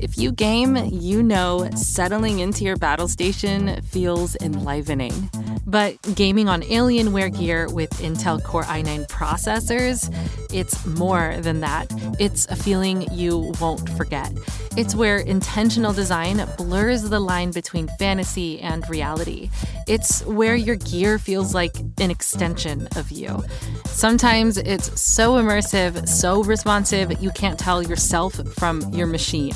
If you game, you know settling into your battle station feels enlivening. But gaming on Alienware gear with Intel Core i9 processors, it's more than that. It's a feeling you won't forget. It's where intentional design blurs the line between fantasy and reality. It's where your gear feels like an extension of you. Sometimes it's so immersive, so responsive, you can't tell yourself from your machine.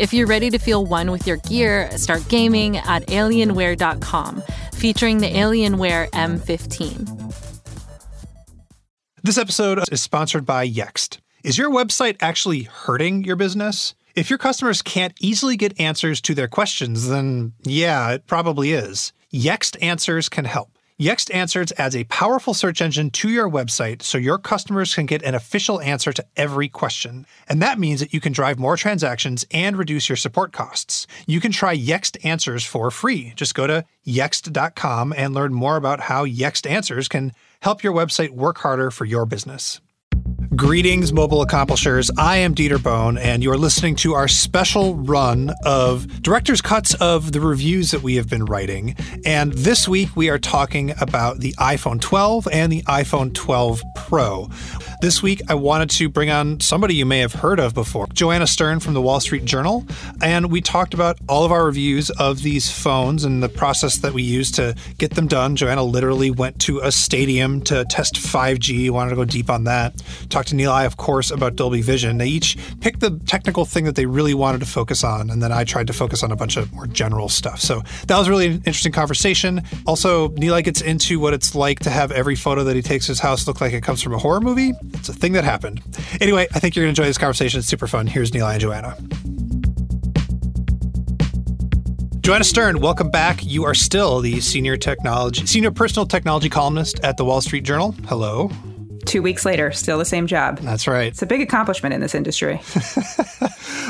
If you're ready to feel one with your gear, start gaming at alienware.com, featuring the Alienware M15. This episode is sponsored by Yext. Is your website actually hurting your business? If your customers can't easily get answers to their questions, then yeah, it probably is. Yext Answers can help. Yext Answers adds a powerful search engine to your website so your customers can get an official answer to every question. And that means that you can drive more transactions and reduce your support costs. You can try Yext Answers for free. Just go to yext.com and learn more about how Yext Answers can help your website work harder for your business. Greetings, mobile accomplishers. I am Dieter Bohn, and you're listening to our special run of director's cuts of the reviews that we have been writing. And this week we are talking about the iPhone 12 and the iPhone 12 Pro. This week, I wanted to bring on somebody you may have heard of before, Joanna Stern from the Wall Street Journal. And we talked about all of our reviews of these phones and the process that we used to get them done. Joanna literally went to a stadium to test 5G, wanted to go deep on that. Talked to Nilay, of course, about Dolby Vision. They each picked the technical thing that they really wanted to focus on. And then I tried to focus on a bunch of more general stuff. So that was really an interesting conversation. Also, Neil gets into what it's like to have every photo that he takes his house look like it comes from a horror movie. It's a thing that happened. Anyway, I think you're going to enjoy this conversation. It's super fun. Here's Neil and Joanna. Joanna Stern, welcome back. You are still the senior technology, senior personal technology columnist at the Wall Street Journal. Hello. Two weeks later, still the same job. That's right. It's a big accomplishment in this industry.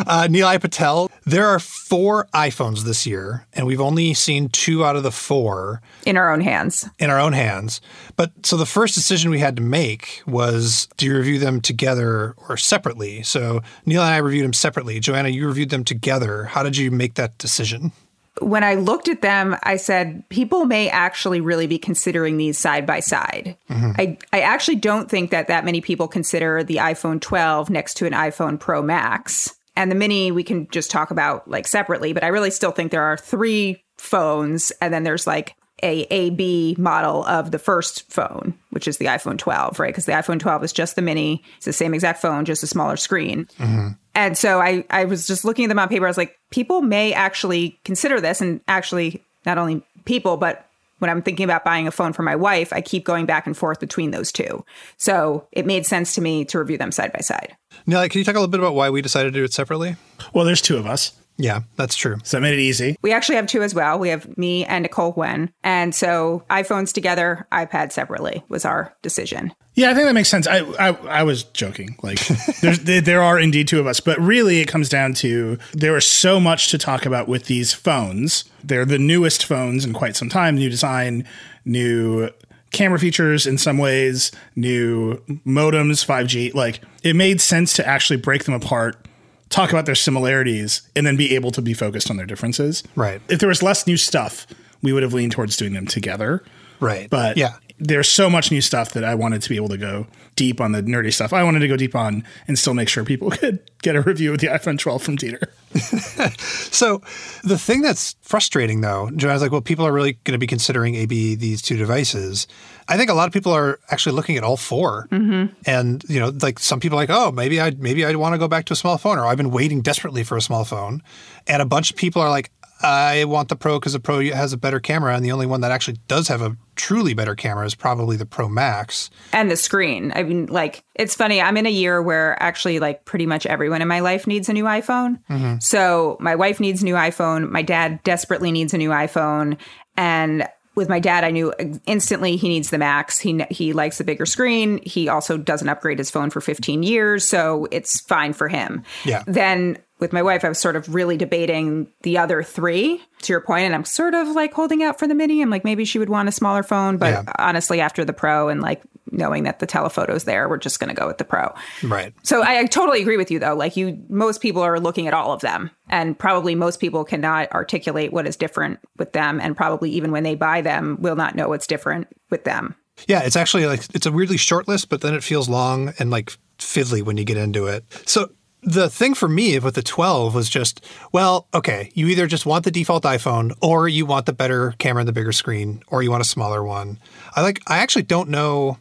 uh, Nilay Patel, there are four iPhones this year, and we've only seen two out of the four in our own hands. In our own hands. But so the first decision we had to make was do you review them together or separately? So Neil and I reviewed them separately. Joanna, you reviewed them together. How did you make that decision? when I looked at them, I said, people may actually really be considering these side by side. Mm-hmm. I, I actually don't think that that many people consider the iPhone 12 next to an iPhone Pro Max. And the mini, we can just talk about like separately, but I really still think there are three phones, and then there's like a AB model of the first phone, which is the iPhone 12, right? Because the iPhone 12 is just the mini. It's the same exact phone, just a smaller screen. Mm-hmm. And so I, I was just looking at them on paper. I was like, people may actually consider this. And actually, not only people, but when I'm thinking about buying a phone for my wife, I keep going back and forth between those two. So it made sense to me to review them side by side. Now, can you talk a little bit about why we decided to do it separately? Well, there's two of us. Yeah, that's true. So I made it easy. We actually have two as well. We have me and Nicole Nguyen. And so iPhones together, iPad separately was our decision. Yeah, I think that makes sense. I I, I was joking. Like there's there are indeed two of us, but really it comes down to there is so much to talk about with these phones. They're the newest phones in quite some time, new design, new camera features in some ways, new modems, 5G. Like it made sense to actually break them apart talk about their similarities and then be able to be focused on their differences. Right. If there was less new stuff, we would have leaned towards doing them together. Right. But yeah. There's so much new stuff that I wanted to be able to go deep on the nerdy stuff. I wanted to go deep on and still make sure people could get a review of the iPhone 12 from Dieter. so the thing that's frustrating though, Joanna's like, well, people are really going to be considering AB these two devices. I think a lot of people are actually looking at all 4 mm-hmm. and you know, like some people are like, oh, maybe I maybe I want to go back to a small phone, or I've been waiting desperately for a small phone, and a bunch of people are like, I want the Pro because the Pro has a better camera, and the only one that actually does have a truly better camera is probably the Pro Max. And the screen. I mean, like, it's funny. I'm in a year where actually, like, pretty much everyone in my life needs a new iPhone. Mm-hmm. So my wife needs a new iPhone. My dad desperately needs a new iPhone. And with my dad, I knew instantly he needs the Max. He he likes the bigger screen. He also doesn't upgrade his phone for 15 years, so it's fine for him. Yeah. Then with my wife, I was sort of really debating the other three to your point, and I'm sort of like holding out for the mini. I'm like, maybe she would want a smaller phone, but Yeah. honestly, after the pro and like knowing that the telephoto's there, we're just going to go with the pro. Right. So I, I totally agree with you, though. Like you, most people are looking at all of them, and probably most people cannot articulate what is different with them, and probably even when they buy them, will not know what's different with them. Yeah, it's actually like it's a weirdly short list, but then it feels long and like fiddly when you get into it. So the thing for me with the 12 was just, well, okay, you either just want the default iPhone or you want the better camera and the bigger screen or you want a smaller one. I like I actually don't know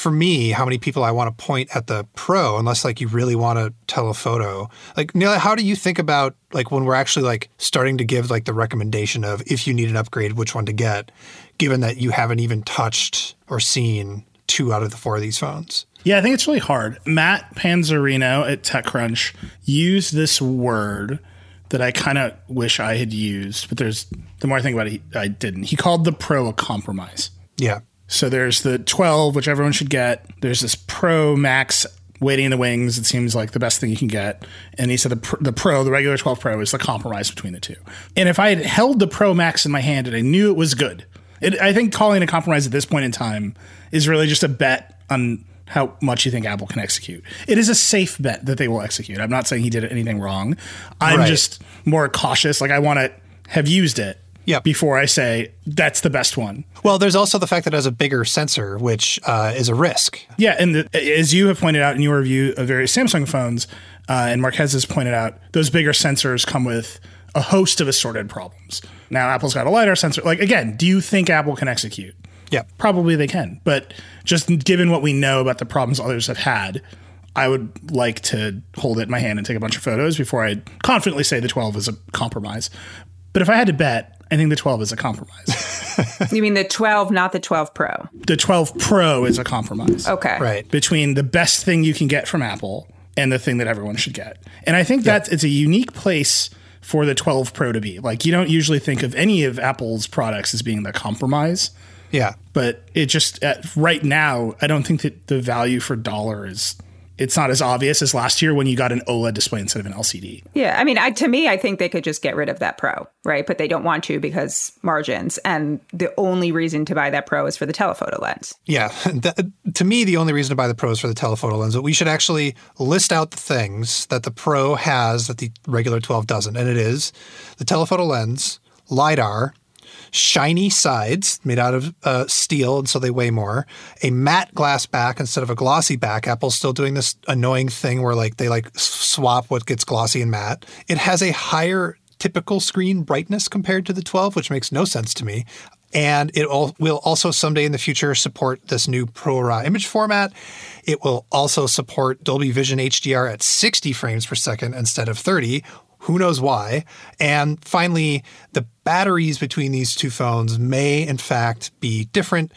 for me how many people I want to point at the pro unless like you really want to tell a photo. Like Neil, how do you think about like when we're actually like starting to give like the recommendation of if you need an upgrade, which one to get, given that you haven't even touched or seen two out of the four of these phones? Yeah, I think it's really hard. Matt Panzarino at TechCrunch used this word that I kind of wish I had used, but there's the more I think about it, I didn't. He called the Pro a compromise. Yeah. So there's the 12, which everyone should get. There's this Pro Max waiting in the wings. It seems like the best thing you can get. And he said the, the Pro, the regular 12 Pro, is the compromise between the two. And if I had held the Pro Max in my hand and I knew it was good, it, I think calling it a compromise at this point in time is really just a bet on how much you think Apple can execute. It is a safe bet that they will execute. I'm not saying he did anything wrong. I'm Right. just more cautious. Like I want to have used it Yep. before I say that's the best one. Well, there's also the fact that it has a bigger sensor, which uh, is a risk. Yeah, and the, as you have pointed out in your review of various Samsung phones, uh, and Marques has pointed out, those bigger sensors come with a host of assorted problems. Now, Apple's got a lidar sensor. Like again, do you think Apple can execute? Yeah. Probably they can, but just given what we know about the problems others have had, I would like to hold it in my hand and take a bunch of photos before I confidently say the 12 is a compromise. But if I had to bet, I think the 12 is a compromise. You mean the 12, not the 12 Pro? the 12 Pro is a compromise. Okay. Right. between the best thing you can get from Apple and the thing that everyone should get. And I think that it's a unique place for the 12 Pro to be. Like you don't usually think of any of Apple's products as being the compromise, Yeah. but it just uh, right now I don't think that the value for dollar is it's not as obvious as last year when you got an OLED display instead of an LCD. Yeah, I mean, I, to me, I think they could just get rid of that Pro, right? But they don't want to because margins. And the only reason to buy that Pro is for the telephoto lens. Yeah. That, to me, the only reason to buy the Pro is for the telephoto lens, but we should actually list out the things that the Pro has that the regular 12 doesn't. And it is the telephoto lens, LiDAR, shiny sides made out of uh, steel, and so they weigh more, a matte glass back instead of a glossy back. Apple's still doing this annoying thing where like they like swap what gets glossy and matte. It has a higher typical screen brightness compared to the 12, which makes no sense to me. And it will also someday in the future support this new ProRAW image format. It will also support Dolby Vision HDR at 60 frames per second instead of 30. Who knows why? And finally, the batteries between these two phones may, in fact, be different.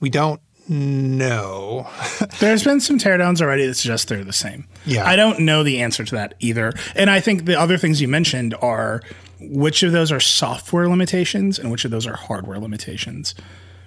We don't know. There's been some teardowns already that suggest they're the same. Yeah. I don't know the answer to that either. And I think the other things you mentioned are which of those are software limitations and which of those are hardware limitations.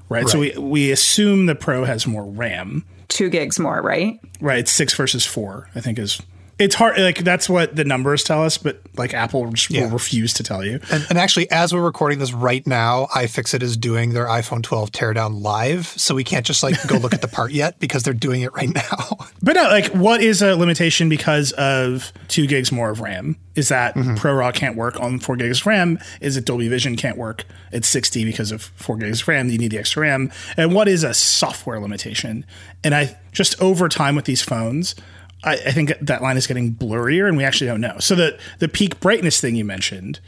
Right. So we, we assume the Pro has more RAM. Two gigs more, right? Right. It's six versus four, I think is. It's hard. Like that's what the numbers tell us, but like Apple just Yeah. will refuse to tell you. And, and actually, as we're recording this right now, iFixit is doing their iPhone 12 teardown live. So we can't just like go look at the part yet because they're doing it right now. But no, like, what is a limitation because of two gigs more of RAM? Is that mm-hmm. ProRAW can't work on four gigs of RAM? Is it Dolby Vision can't work at 60 because of four gigs of RAM? You need the extra RAM. And what is a software limitation? And I just over time with these phones, I, I think that line is getting blurrier and we actually don't know. So the, the peak brightness thing you mentioned,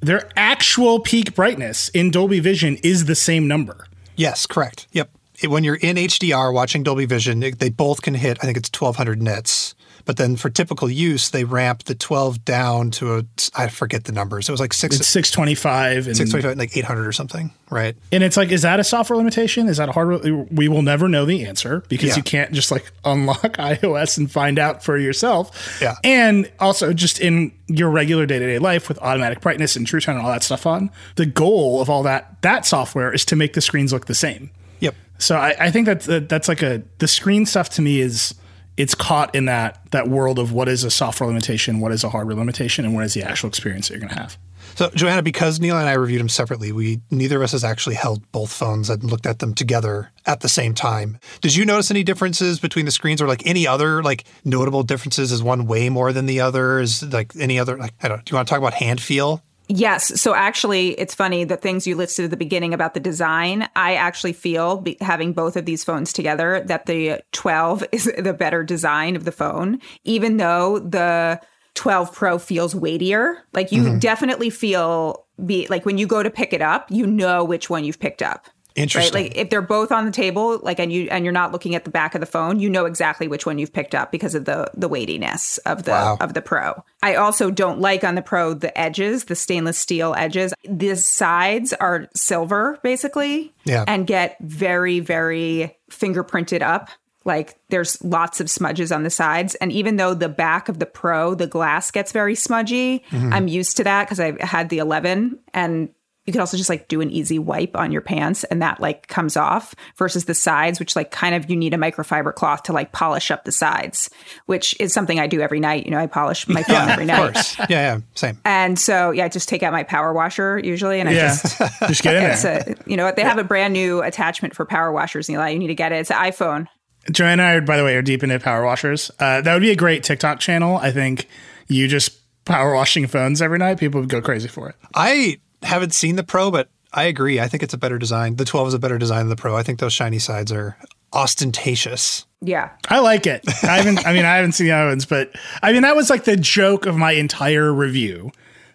their actual peak brightness in Dolby Vision is the same number. yes, correct. Yep. When you're in HDR watching Dolby Vision, they both can hit, I think it's 1200 nits. But then for typical use, they ramp the 12 down to a, I forget the numbers. It was like six, It's 625 and 625, like 800 or something, right? And it's like, is that a software limitation? Is that a hardware? We will never know the answer because Yeah. you can't just like unlock iOS and find out for yourself. Yeah. And also, just in your regular day to day life with automatic brightness and True Tone and all that stuff on, the goal of all that that software is to make the screens look the same. Yep. So I, I think that that that's like a the screen stuff to me is it's caught in that that world of what is a software limitation, what is a hardware limitation, and what is the actual experience that you're going to have. So, Joanna, because Neil and I reviewed them separately, we neither of us has actually held both phones and looked at them together at the same time. Did you notice any differences between the screens, or like any other like notable differences? Is one way more than the other? Is like any other like I don't. Do you want to talk about hand feel? Yes. So actually, it's funny the things you listed at the beginning about the design. I actually feel, be, having both of these phones together, that the 12 is the better design of the phone, even though the 12 Pro feels weightier. Like you mm-hmm. definitely feel be like when you go to pick it up, you know which one you've picked up. Interesting. Right? Like if they're both on the table, like and you and you're not looking at the back of the phone, you know exactly which one you've picked up because of the the weightiness of the wow. of the Pro. I also don't like on the Pro the edges, the stainless steel edges. The sides are silver basically, yeah. and get very very fingerprinted up. Like there's lots of smudges on the sides. And even though the back of the Pro, the glass gets very smudgy, mm-hmm. I'm used to that because I've had the 11 and you could also just like do an easy wipe on your pants and that like comes off versus the sides which like kind of you need a microfiber cloth to like polish up the sides which is something i do every night. You know i polish my phone yeah, every night. of course. yeah yeah same. And so yeah i just take out my power washer usually and i yeah. just just get in there. a, you know what they have a brand new attachment for power washers Neil. you need to get it. It's an iphone. Joanna and i by the way are deep into power washers. Uh, that would be a great tiktok channel. I think you just power washing phones every night people would go crazy for it. I haven't seen the Pro, but I agree. I think it's a better design. The 12 is a better design than the Pro. I think those shiny sides are ostentatious. Yeah. I like it. I haven't I mean I haven't seen the other ones, but I mean that was like the joke of my entire review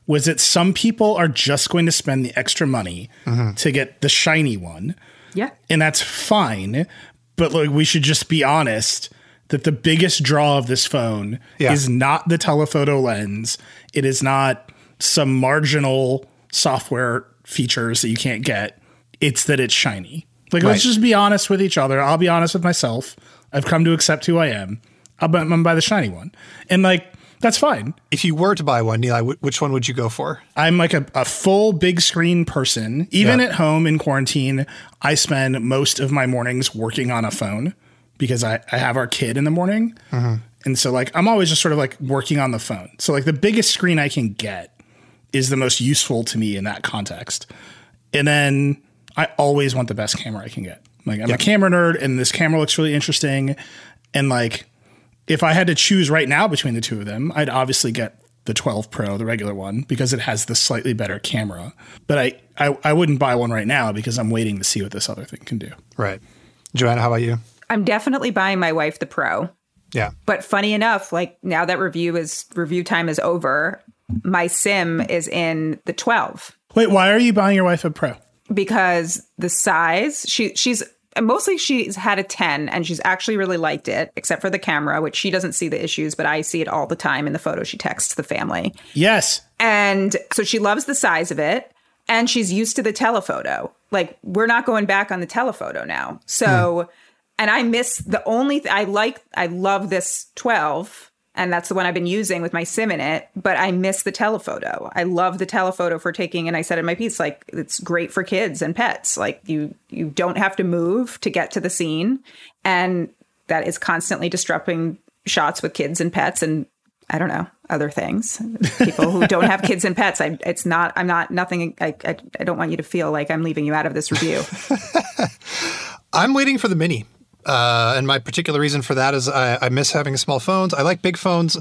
was that some people are just going to spend the extra money mm-hmm. to get the shiny one. Yeah. And that's fine, but like we should just be honest that the biggest draw of this phone yeah. is not the telephoto lens. It is not some marginal software features that you can't get. It's that it's shiny. Like, right. let's just be honest with each other. I'll be honest with myself. I've come to accept who I am. I'll buy, I'm buy the shiny one. And like, that's fine. If you were to buy one, Neil, which one would you go for? I'm like a, a full big screen person. Even yeah. at home in quarantine, I spend most of my mornings working on a phone because I, I have our kid in the morning. Mm-hmm. And so like I'm always just sort of like working on the phone. So like the biggest screen I can get is the most useful to me in that context. And then I always want the best camera I can get. Like I'm yep. a camera nerd and this camera looks really interesting. And like if I had to choose right now between the two of them, I'd obviously get the 12 Pro, the regular one, because it has the slightly better camera. But I, I, I wouldn't buy one right now because I'm waiting to see what this other thing can do. Right. Joanna, how about you? I'm definitely buying my wife the Pro. Yeah. But funny enough, like now that review is review time is over, my sim is in the 12. Wait, why are you buying your wife a Pro? Because the size, she she's mostly she's had a 10 and she's actually really liked it except for the camera which she doesn't see the issues but i see it all the time in the photo she texts the family yes and so she loves the size of it and she's used to the telephoto like we're not going back on the telephoto now so hmm. and i miss the only th- i like i love this 12 and that's the one I've been using with my sim in it. But I miss the telephoto. I love the telephoto for taking, and I said in my piece, like it's great for kids and pets. Like you you don't have to move to get to the scene, and that is constantly disrupting shots with kids and pets and I don't know other things. People who don't have kids and pets. I, it's not. I'm not. Nothing. I, I. I don't want you to feel like I'm leaving you out of this review. I'm waiting for the mini. Uh, and my particular reason for that is I, I, miss having small phones. I like big phones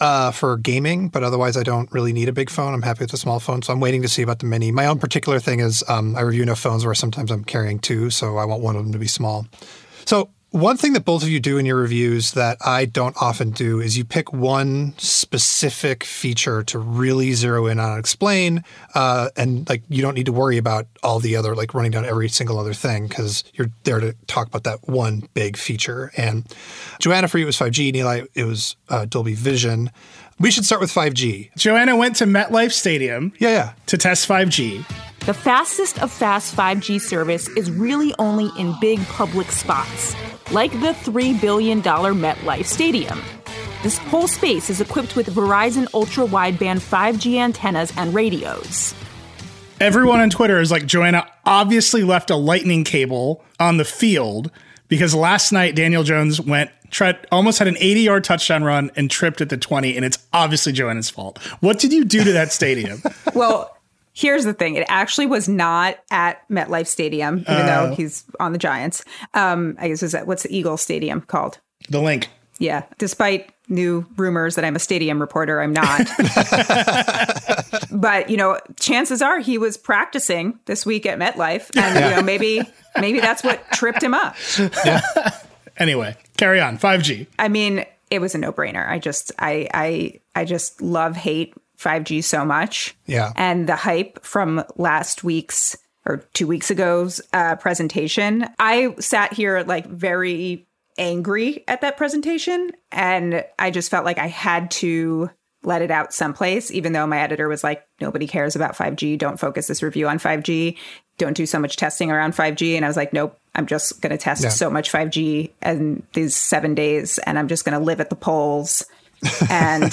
uh, for gaming, but otherwise I don't really need a big phone. I'm happy with a small phone, so I'm waiting to see about the mini. My own particular thing is um, I review enough phones where sometimes I'm carrying two, so I want one of them to be small. So one thing that both of you do in your reviews that I don't often do is you pick one specific feature to really zero in on and explain, uh, and like you don't need to worry about all the other like running down every single other thing because you're there to talk about that one big feature. And Joanna, for you, it was 5G. Neil, it was uh, Dolby Vision. We should start with 5G. Joanna went to MetLife Stadium. Yeah, yeah. To test 5G. The fastest of fast 5G service is really only in big public spots like the $3 billion MetLife Stadium. This whole space is equipped with Verizon ultra wideband 5G antennas and radios. Everyone on Twitter is like, Joanna obviously left a lightning cable on the field because last night Daniel Jones went Tried almost had an 80 yard touchdown run and tripped at the 20, and it's obviously Joanna's fault. What did you do to that stadium? well, here's the thing: it actually was not at MetLife Stadium, even though he's on the Giants. Um, I guess is that what's the Eagle Stadium called? The Linc. Yeah, despite new rumors that I'm a stadium reporter, I'm not. but you know, chances are he was practicing this week at MetLife, and you know, maybe maybe that's what tripped him up. Yeah. Anyway, carry on. 5G. I mean, it was a no brainer. I just I I I just love hate 5G so much. Yeah. And the hype from last week's or two weeks ago's uh, presentation, I sat here like very angry at that presentation. And I just felt like I had to let it out someplace, even though my editor was like, nobody cares about 5G. Don't focus this review on 5G. Don't do so much testing around 5G. And I was like, nope, I'm just going to test Yeah. so much 5G in these seven days. And I'm just going to live at the poles. And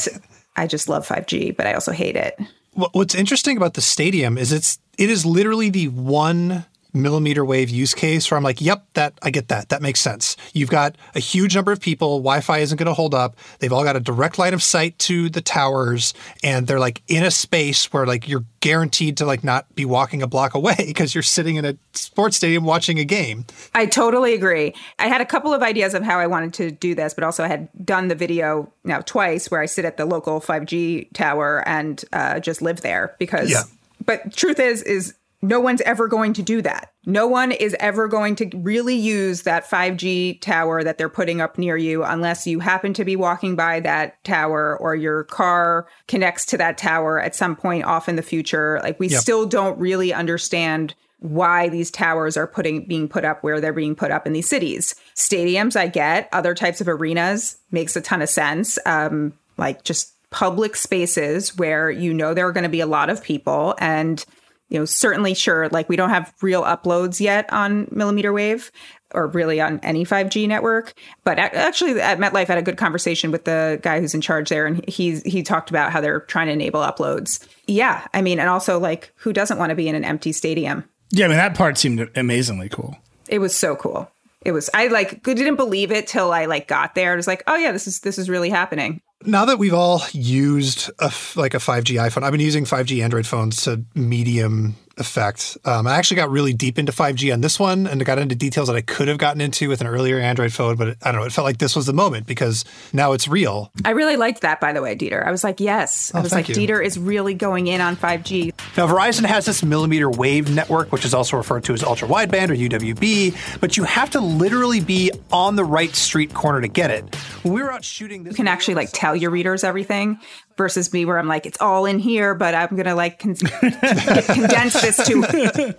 I just love 5G, but I also hate it. What's interesting about the stadium is it's it is literally the one millimeter wave use case where I'm like, yep, that I get that. That makes sense. You've got a huge number of people. Wi-Fi isn't going to hold up. They've all got a direct line of sight to the towers, and they're like in a space where like you're guaranteed to like not be walking a block away because you're sitting in a sports stadium watching a game. I totally agree. I had a couple of ideas of how I wanted to do this, but also I had done the video now twice where I sit at the local 5G tower and uh, just live there because. Yeah. But truth is, is no one's ever going to do that. No one is ever going to really use that 5G tower that they're putting up near you unless you happen to be walking by that tower or your car connects to that tower at some point off in the future. Like we Yep. still don't really understand why these towers are putting being put up where they're being put up in these cities. Stadiums, I get. Other types of arenas makes a ton of sense. Um, like just public spaces where you know there are going to be a lot of people and you know certainly sure like we don't have real uploads yet on millimeter wave or really on any 5G network but actually at MetLife I had a good conversation with the guy who's in charge there and he he talked about how they're trying to enable uploads. Yeah i mean and also like who doesn't want to be in an empty stadium? Yeah, I mean, that part seemed amazingly cool. it was so cool. It was i like didn't believe it till i like got there it was like oh yeah this is this is really happening Now that we've all used a like a 5G iPhone, I've been using 5G Android phones to medium effect. Um, I actually got really deep into 5G on this one and got into details that I could have gotten into with an earlier Android phone, but I don't know. It felt like this was the moment because now it's real. I really liked that, by the way, Dieter. I was like, yes. I was like, Oh, you. Dieter is really going in on 5G. Now, Verizon has this millimeter wave network, which is also referred to as ultra wideband or UWB, but you have to literally be on the right street corner to get it. When we were out shooting this, You can actually like tell your readers everything versus me where I'm like, it's all in here, but I'm going to like con- condense this to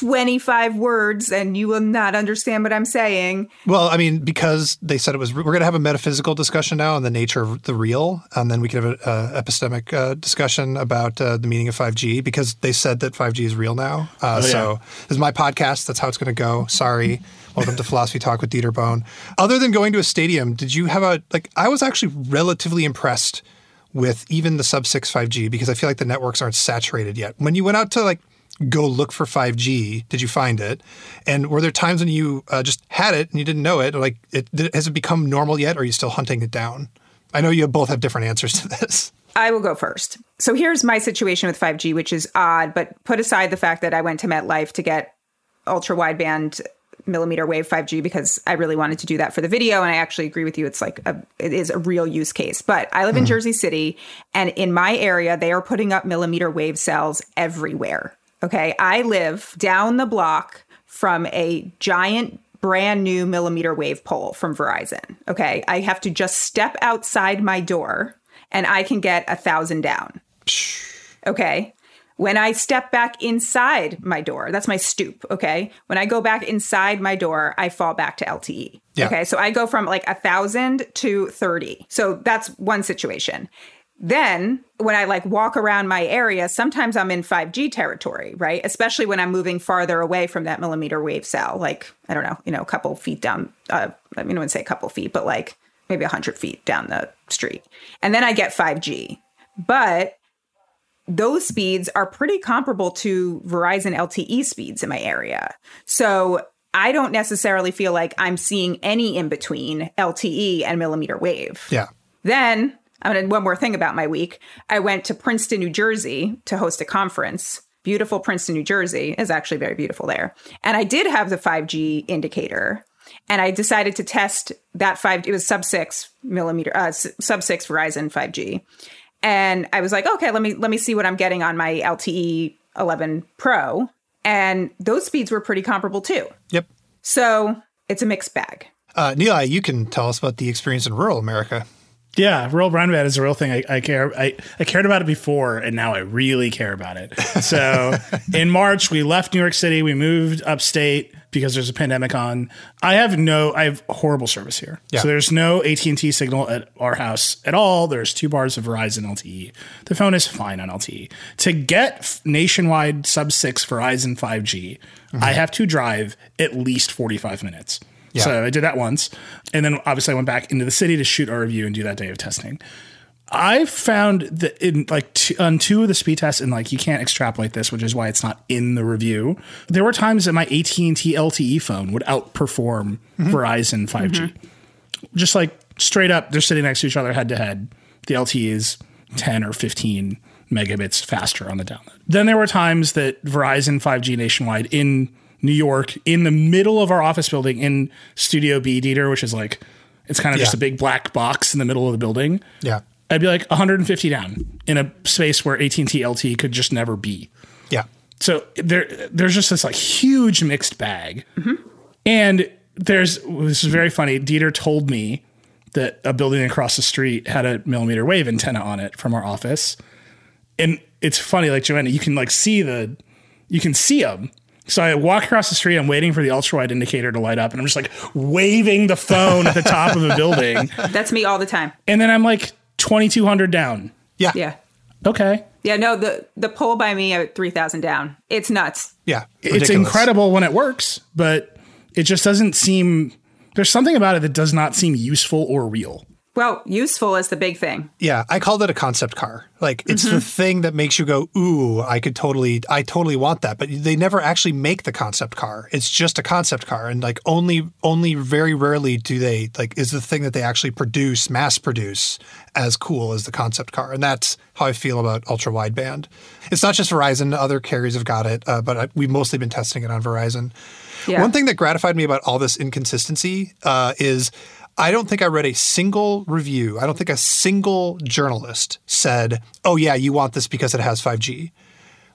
25 words and you will not understand what I'm saying. Well, I mean, because they said it was, we're going to have a metaphysical discussion now on the nature of the real, and then we can have an epistemic uh, discussion about uh, the meaning of 5G because they said that 5G is real now. Uh, So this is my podcast. That's how it's going to go. Sorry. Welcome to Philosophy Talk with Dieter Bohn. Other than going to a stadium, did you have a, like, I was actually relatively impressed with even the sub 6 5G because I feel like the networks aren't saturated yet. When you went out to like go look for 5G, did you find it? And were there times when you uh, just had it and you didn't know it? Like, it, has it become normal yet? Or are you still hunting it down? I know you both have different answers to this. I will go first. So here's my situation with 5G, which is odd, but put aside the fact that I went to MetLife to get ultra wideband millimeter wave 5G because I really wanted to do that for the video. And I actually agree with you. It's like a, it is a real use case. But I live in mm. Jersey City and in my area, they are putting up millimeter wave cells everywhere. Okay. I live down the block from a giant brand new millimeter wave pole from Verizon. Okay. I have to just step outside my door and I can get a thousand down. Okay. When I step back inside my door, that's my stoop. Okay. When I go back inside my door, I fall back to LTE. Yeah. Okay. So I go from like a thousand to 30. So that's one situation. Then when I like walk around my area, sometimes I'm in 5G territory, right? Especially when I'm moving farther away from that millimeter wave cell, like, I don't know, you know, a couple feet down, uh, I mean, I wouldn't say a couple feet, but like maybe 100 feet down the street. And then I get 5G. But those speeds are pretty comparable to Verizon LTE speeds in my area. So I don't necessarily feel like I'm seeing any in between LTE and millimeter wave. Yeah. Then, I'm going to one more thing about my week. I went to Princeton, New Jersey to host a conference. Beautiful Princeton, New Jersey is actually very beautiful there. And I did have the 5G indicator. And I decided to test that 5 it was sub 6 millimeter uh, sub 6 Verizon 5G. And I was like, okay, let me let me see what I'm getting on my LTE 11 Pro. And those speeds were pretty comparable too. Yep. So it's a mixed bag. Uh, Neil, you can tell us about the experience in rural America. Yeah, rural broadband is a real thing. I, I, care. I, I cared about it before, and now I really care about it. So in March, we left New York City. We moved upstate because there's a pandemic on. I have no. I have horrible service here. Yeah. So there's no AT and T signal at our house at all. There's two bars of Verizon LTE. The phone is fine on LTE. To get nationwide sub six Verizon 5G, mm-hmm. I have to drive at least 45 minutes. Yeah. So I did that once. And then obviously I went back into the city to shoot our review and do that day of testing. I found that in like t- on two of the speed tests, and like you can't extrapolate this, which is why it's not in the review. There were times that my AT and T LTE phone would outperform mm-hmm. Verizon 5G. Mm-hmm. Just like straight up, they're sitting next to each other head to head. The LTE is ten or fifteen megabits faster on the download. Then there were times that Verizon 5G nationwide in New York, in the middle of our office building in Studio B, Dieter, which is like it's kind of just a big black box in the middle of the building. Yeah. I'd be like 150 down in a space where AT&T LTE could just never be. Yeah. So there, there's just this like huge mixed bag, and there's this is very funny. Dieter told me that a building across the street had a millimeter wave antenna on it from our office, and it's funny. Like Joanna, you can like see the, you can see them. So I walk across the street. I'm waiting for the ultra wide indicator to light up, and I'm just like waving the phone at the top of the building, That's me all the time. and then I'm like 2,200 down. Yeah. Yeah. Okay. Yeah, no, the the pole by me at 3000 down. It's nuts. Yeah. it's incredible when it works, but it just doesn't seem. There's something about it that does not seem useful or real. Well, useful is the big thing. Yeah, I called it a concept car. Like it's the thing that makes you go, "Ooh, I could totally I totally want that." But they never actually make the concept car. It's just a concept car and like only only very rarely do they like is the thing that they actually produce, mass produce as cool as the concept car. And that's how I feel about ultra wideband. It's not just Verizon, other carriers have got it, uh, but I, we've mostly been testing it on Verizon. Yeah. One thing that gratified me about all this inconsistency uh, is I don't think I read a single review. I don't think a single journalist said, oh, yeah, you want this because it has 5G.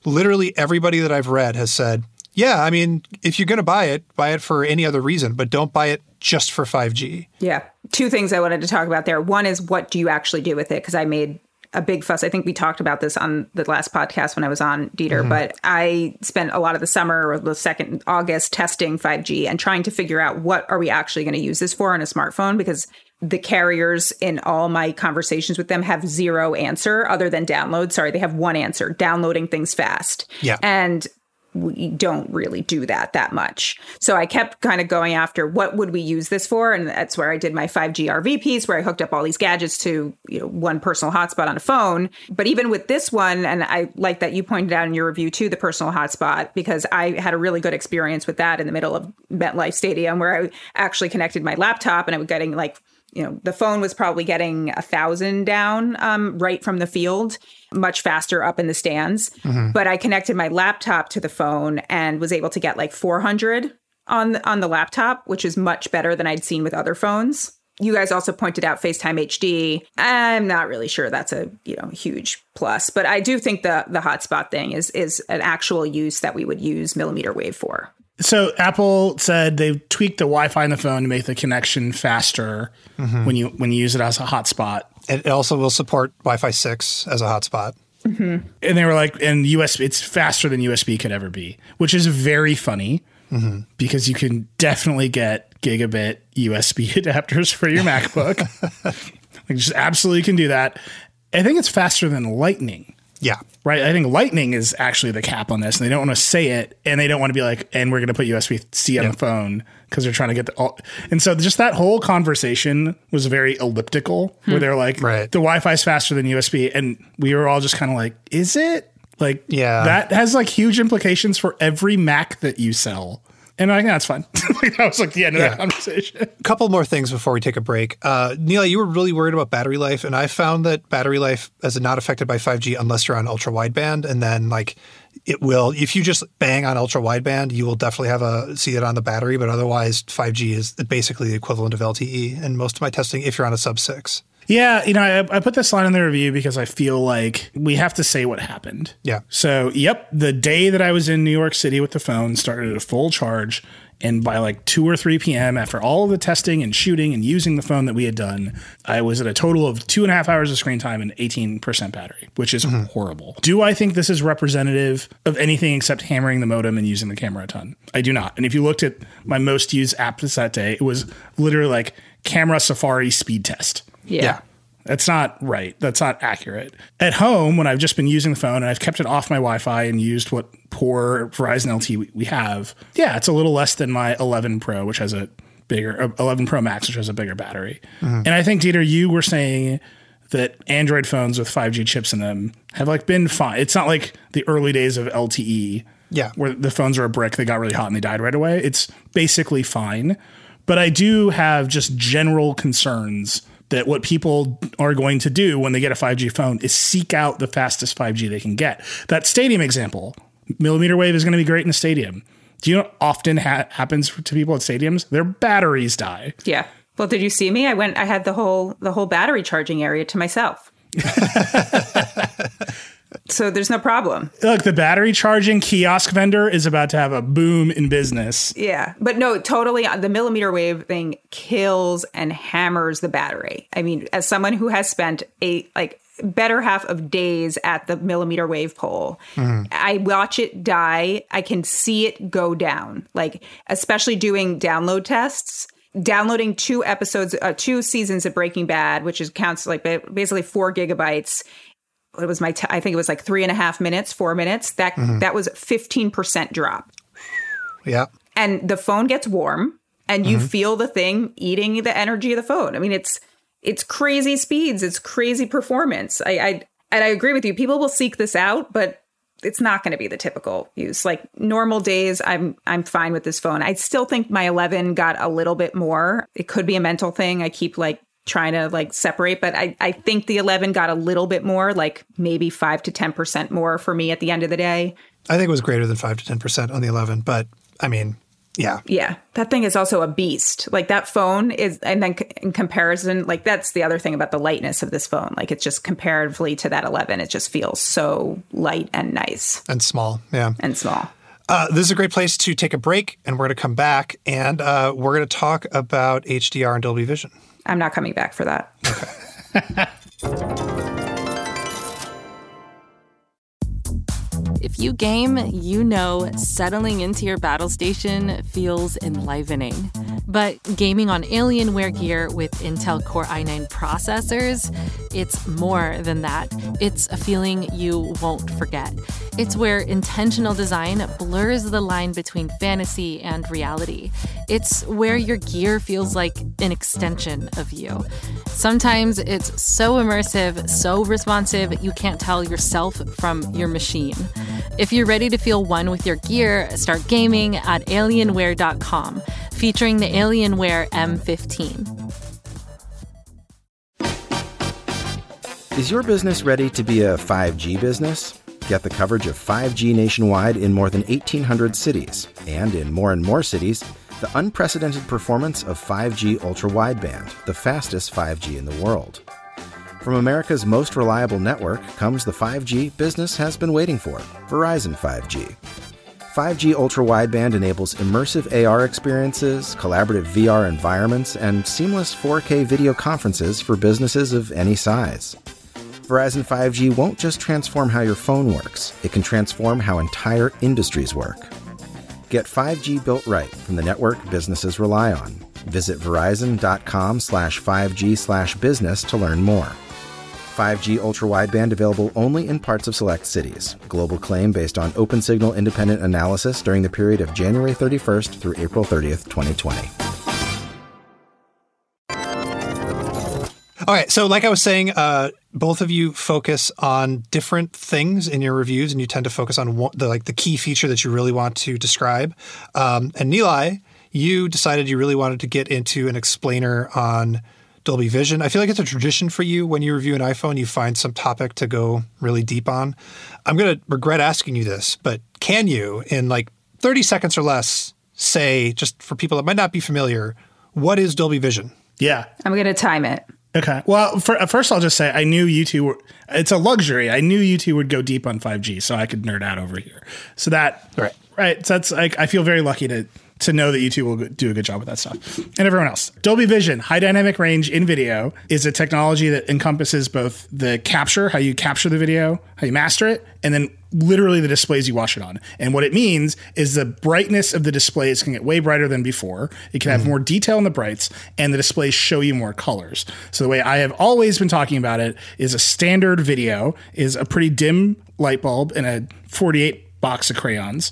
Literally everybody that I've read has said, yeah, I mean, if you're going to buy it, buy it for any other reason, but don't buy it just for 5G. Yeah. Two things I wanted to talk about there. One is what do you actually do with it? Because I made a big fuss. I think we talked about this on the last podcast when I was on Dieter, mm-hmm. but I spent a lot of the summer or the second August testing 5G and trying to figure out what are we actually going to use this for on a smartphone because the carriers in all my conversations with them have zero answer other than download. Sorry, they have one answer, downloading things fast. Yeah. And we don't really do that that much. So I kept kind of going after what would we use this for, and that's where I did my 5G RV piece, where I hooked up all these gadgets to you know one personal hotspot on a phone. But even with this one, and I like that you pointed out in your review too, the personal hotspot, because I had a really good experience with that in the middle of MetLife Stadium, where I actually connected my laptop and I was getting like you know the phone was probably getting a thousand down um, right from the field much faster up in the stands. But i connected my laptop to the phone and was able to get like 400 on the, on the laptop which is much better than i'd seen with other phones. You guys also pointed out facetime hd i'm not really sure that's a you know huge plus but i do think the the hotspot thing is is an actual use that we would use millimeter wave for So Apple said they've tweaked the Wi-Fi in the phone to make the connection faster mm-hmm. when you when you use it as a hotspot. It also will support Wi Fi 6 as a hotspot. Mm-hmm. And they were like, and USB, it's faster than USB could ever be, which is very funny mm-hmm. because you can definitely get gigabit USB adapters for your MacBook. like, just absolutely can do that. I think it's faster than Lightning. Yeah. Right? I think Lightning is actually the cap on this, and they don't want to say it, and they don't want to be like, and we're going to put USB C on the phone because they're trying to get the. All, and so just that whole conversation was very elliptical, where hmm. they're like, Right. the Wi-Fi is faster than USB, and we were all just kind of like, is it? Like, Yeah. that has like huge implications for every Mac that you sell. And I think that's fine. that was like the end of Yeah. that conversation. couple more things before we take a break. Uh, Neil, you were really worried about battery life, and I found that battery life is not affected by 5G unless you're on ultra wideband, and then like it will. If you just bang on ultra wideband, you will definitely have a see it on the battery. But otherwise, 5G is basically the equivalent of LTE in most of my testing. If you're on a sub six, Yeah, you know, I, I put this line in the review because I feel like we have to say what happened. Yeah. So, yep, the day that I was in New York City with the phone started at a full charge. And by like 2 or 3 p.m., after all of the testing and shooting and using the phone that we had done, I was at a total of two and a half hours of screen time and 18% battery, which is mm-hmm. horrible. Do I think this is representative of anything except hammering the modem and using the camera a ton? I do not. And if you looked at my most used apps that day, it was literally like camera Safari speed test. Yeah. That's not right. That's not accurate. At home, when I've just been using the phone and I've kept it off my Wi Fi and used what poor Verizon LTE we- have, yeah, it's a little less than my 11 Pro, which has a bigger, uh, 11 Pro Max, which has a bigger battery. And I think, Dieter, you were saying that Android phones with 5G chips in them have like been fine. It's not like the early days of LTE Yeah. where the phones are a brick, they got really hot and they died right away. It's basically fine. But I do have just general concerns that what people are going to do when they get a 5G phone is seek out the fastest 5G they can get. That stadium example, millimeter wave is going to be great in a stadium. Do you know what often ha- happens to people at stadiums? Their batteries die. Yeah. Well, did you see me? I went. I had the whole the whole battery charging area to myself. so there's no problem. Look, the battery charging kiosk vendor is about to have a boom in business. Yeah, but no, totally. The millimeter wave thing kills and hammers the battery. I mean, as someone who has spent a like better half of days at the millimeter wave pole, I watch it die. I can see it go down. Like, especially doing download tests. Downloading two episodes, uh, two seasons of Breaking Bad, which is counts like basically four gigabytes. It was my, t- I think it was like three and a half minutes, four minutes. That mm-hmm. that was fifteen percent drop yeah, and the phone gets warm and you mm-hmm. feel the thing eating the energy of the phone. I mean, it's it's crazy speeds, it's crazy performance. I, I and I agree with you. People will seek this out, but it's not going to be the typical use. Like normal days, I'm I'm fine with this phone. I still think my 11 got a little bit more. It could be a mental thing. I keep like trying to like separate, but I I think the 11 got a little bit more, like maybe five to ten percent more for me at the end of the day. I think it was greater than five to ten percent on the 11. But I mean, yeah, Yeah, that thing is also a beast. Like that phone is, and then c- in comparison, like that's the other thing about the lightness of this phone. Like it's just comparatively to that 11, it just feels so light and nice and small. Yeah. and small. Uh, this is a great place to take a break, and we're going to come back and uh, we're going to talk about HDR and Dolby Vision. I'm not coming back for that. If you game, you know settling into your battle station feels enlivening. But gaming on Alienware gear with Intel Core i9 processors, it's more than that. It's a feeling you won't forget. It's where intentional design blurs the line between fantasy and reality. It's where your gear feels like an extension of you. Sometimes it's so immersive, so responsive, you can't tell yourself from your machine. If you're ready to feel one with your gear, start gaming at alienware.com, featuring the Alienware M15. Is your business ready to be a 5G business? Get the coverage of 5G nationwide in more than 1,800 cities, and in more and more cities, the unprecedented performance of 5G ultra wideband, the fastest 5G in the world. From America's most reliable network comes the 5G business has been waiting for Verizon 5G. 5G ultra wideband enables immersive AR experiences, collaborative VR environments, and seamless 4K video conferences for businesses of any size. Verizon 5G won't just transform how your phone works, it can transform how entire industries work. Get 5G built right from the network businesses rely on. Visit verizon.com slash 5G slash business to learn more. 5G ultra wideband available only in parts of select cities. Global claim based on Opensignal independent analysis during the period of January 31st through April 30th, 2020. All right. So, like I was saying, uh, both of you focus on different things in your reviews, and you tend to focus on one, the like the key feature that you really want to describe. Um, and Nilay, you decided you really wanted to get into an explainer on Dolby Vision. I feel like it's a tradition for you when you review an iPhone, you find some topic to go really deep on. I'm going to regret asking you this, but can you, in like 30 seconds or less, say, just for people that might not be familiar, what is Dolby Vision? Yeah. I'm going to time it. Okay. Well, for, uh, first I'll just say I knew you two were. It's a luxury. I knew you two would go deep on 5G, so I could nerd out over here. So that Right. right. So that's like I feel very lucky to to know that you two will do a good job with that stuff. And everyone else. Dolby Vision, high dynamic range in video, is a technology that encompasses both the capture, how you capture the video, how you master it, and then literally the displays you watch it on. And what it means is the brightness of the displays can get way brighter than before. It can have mm-hmm. more detail in the brights, and the displays show you more colors. So the way I have always been talking about it is a standard video is a pretty dim light bulb and a 48 box of crayons.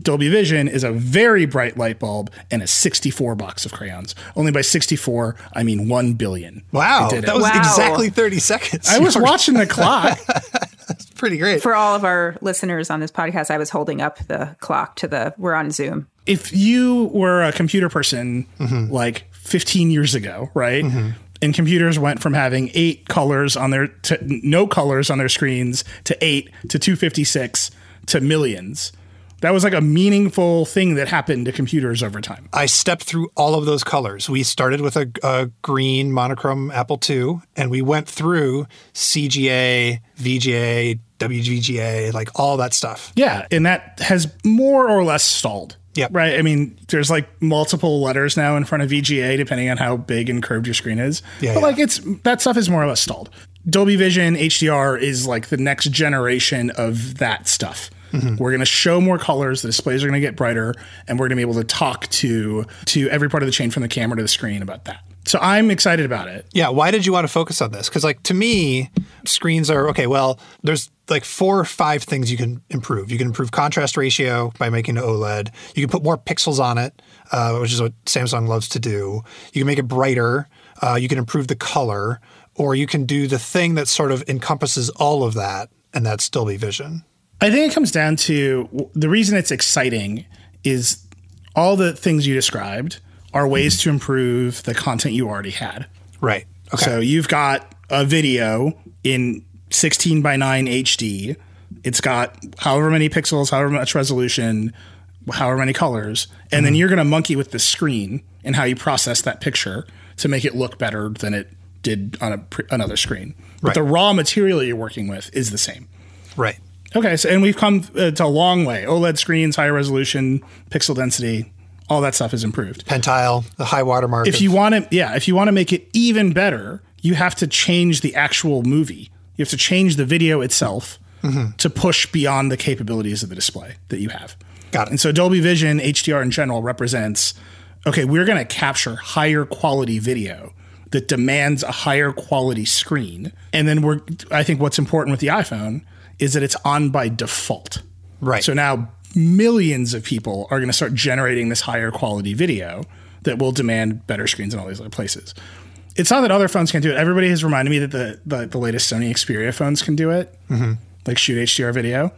Dolby Vision is a very bright light bulb and a 64 box of crayons. Only by 64, I mean 1 billion. Wow, I did it. that was Wow. exactly 30 seconds. I was watching the clock. That's pretty great. For all of our listeners on this podcast, I was holding up the clock to the, we're on Zoom. if you were a computer person mm-hmm. like 15 years ago, right? Mm-hmm. And computers went from having eight colors on their to no colors on their screens to eight to 256 to millions. That was like a meaningful thing that happened to computers over time. I stepped through all of those colors. We started with a, a green monochrome Apple II, and we went through CGA, VGA, WGA, like all that stuff. Yeah, and that has more or less stalled. Yeah. Right. I mean, there's like multiple letters now in front of VGA, depending on how big and curved your screen is. Yeah, but yeah. like, it's that stuff is more or less stalled. Dolby Vision HDR is like the next generation of that stuff. Mm-hmm. We're going to show more colors. The displays are going to get brighter, and we're going to be able to talk to to every part of the chain from the camera to the screen about that. So I'm excited about it. Yeah, why did you want to focus on this? Because, like, to me, screens are okay. Well, there's like four or five things you can improve. You can improve contrast ratio by making it OLED. You can put more pixels on it, uh, which is what Samsung loves to do. You can make it brighter. Uh, you can improve the color, or you can do the thing that sort of encompasses all of that, and that's Dolby Vision. I think it comes down to the reason it's exciting is all the things you described are ways mm-hmm. to improve the content you already had. Right. Okay. So you've got a video in 16 by 9 HD. It's got however many pixels, however much resolution, however many colors, and then mm-hmm. you're going to monkey with the screen and how you process that picture to make it look better than it did on a, another screen. But Right. the raw material you're working with is the same. right. Okay, so and we've come uh, to a long way. OLED screens, higher resolution, pixel density, all that stuff is improved. Pentile, the high watermark. If of- you want to, yeah, if you want to make it even better, you have to change the actual movie. You have to change the video itself to push beyond the capabilities of the display that you have. Got it. And so Dolby Vision, HDR in general, represents okay, we're going to capture higher quality video that demands a higher quality screen. And then we're, I think what's important with the iPhone is that it's on by default. Right. So now millions of people are going to start generating this higher quality video that will demand better screens in all these other places. It's not that other phones can't do it. Everybody has reminded me that the the, the latest Sony Xperia phones can do it, Mm-hmm. like shoot HDR video,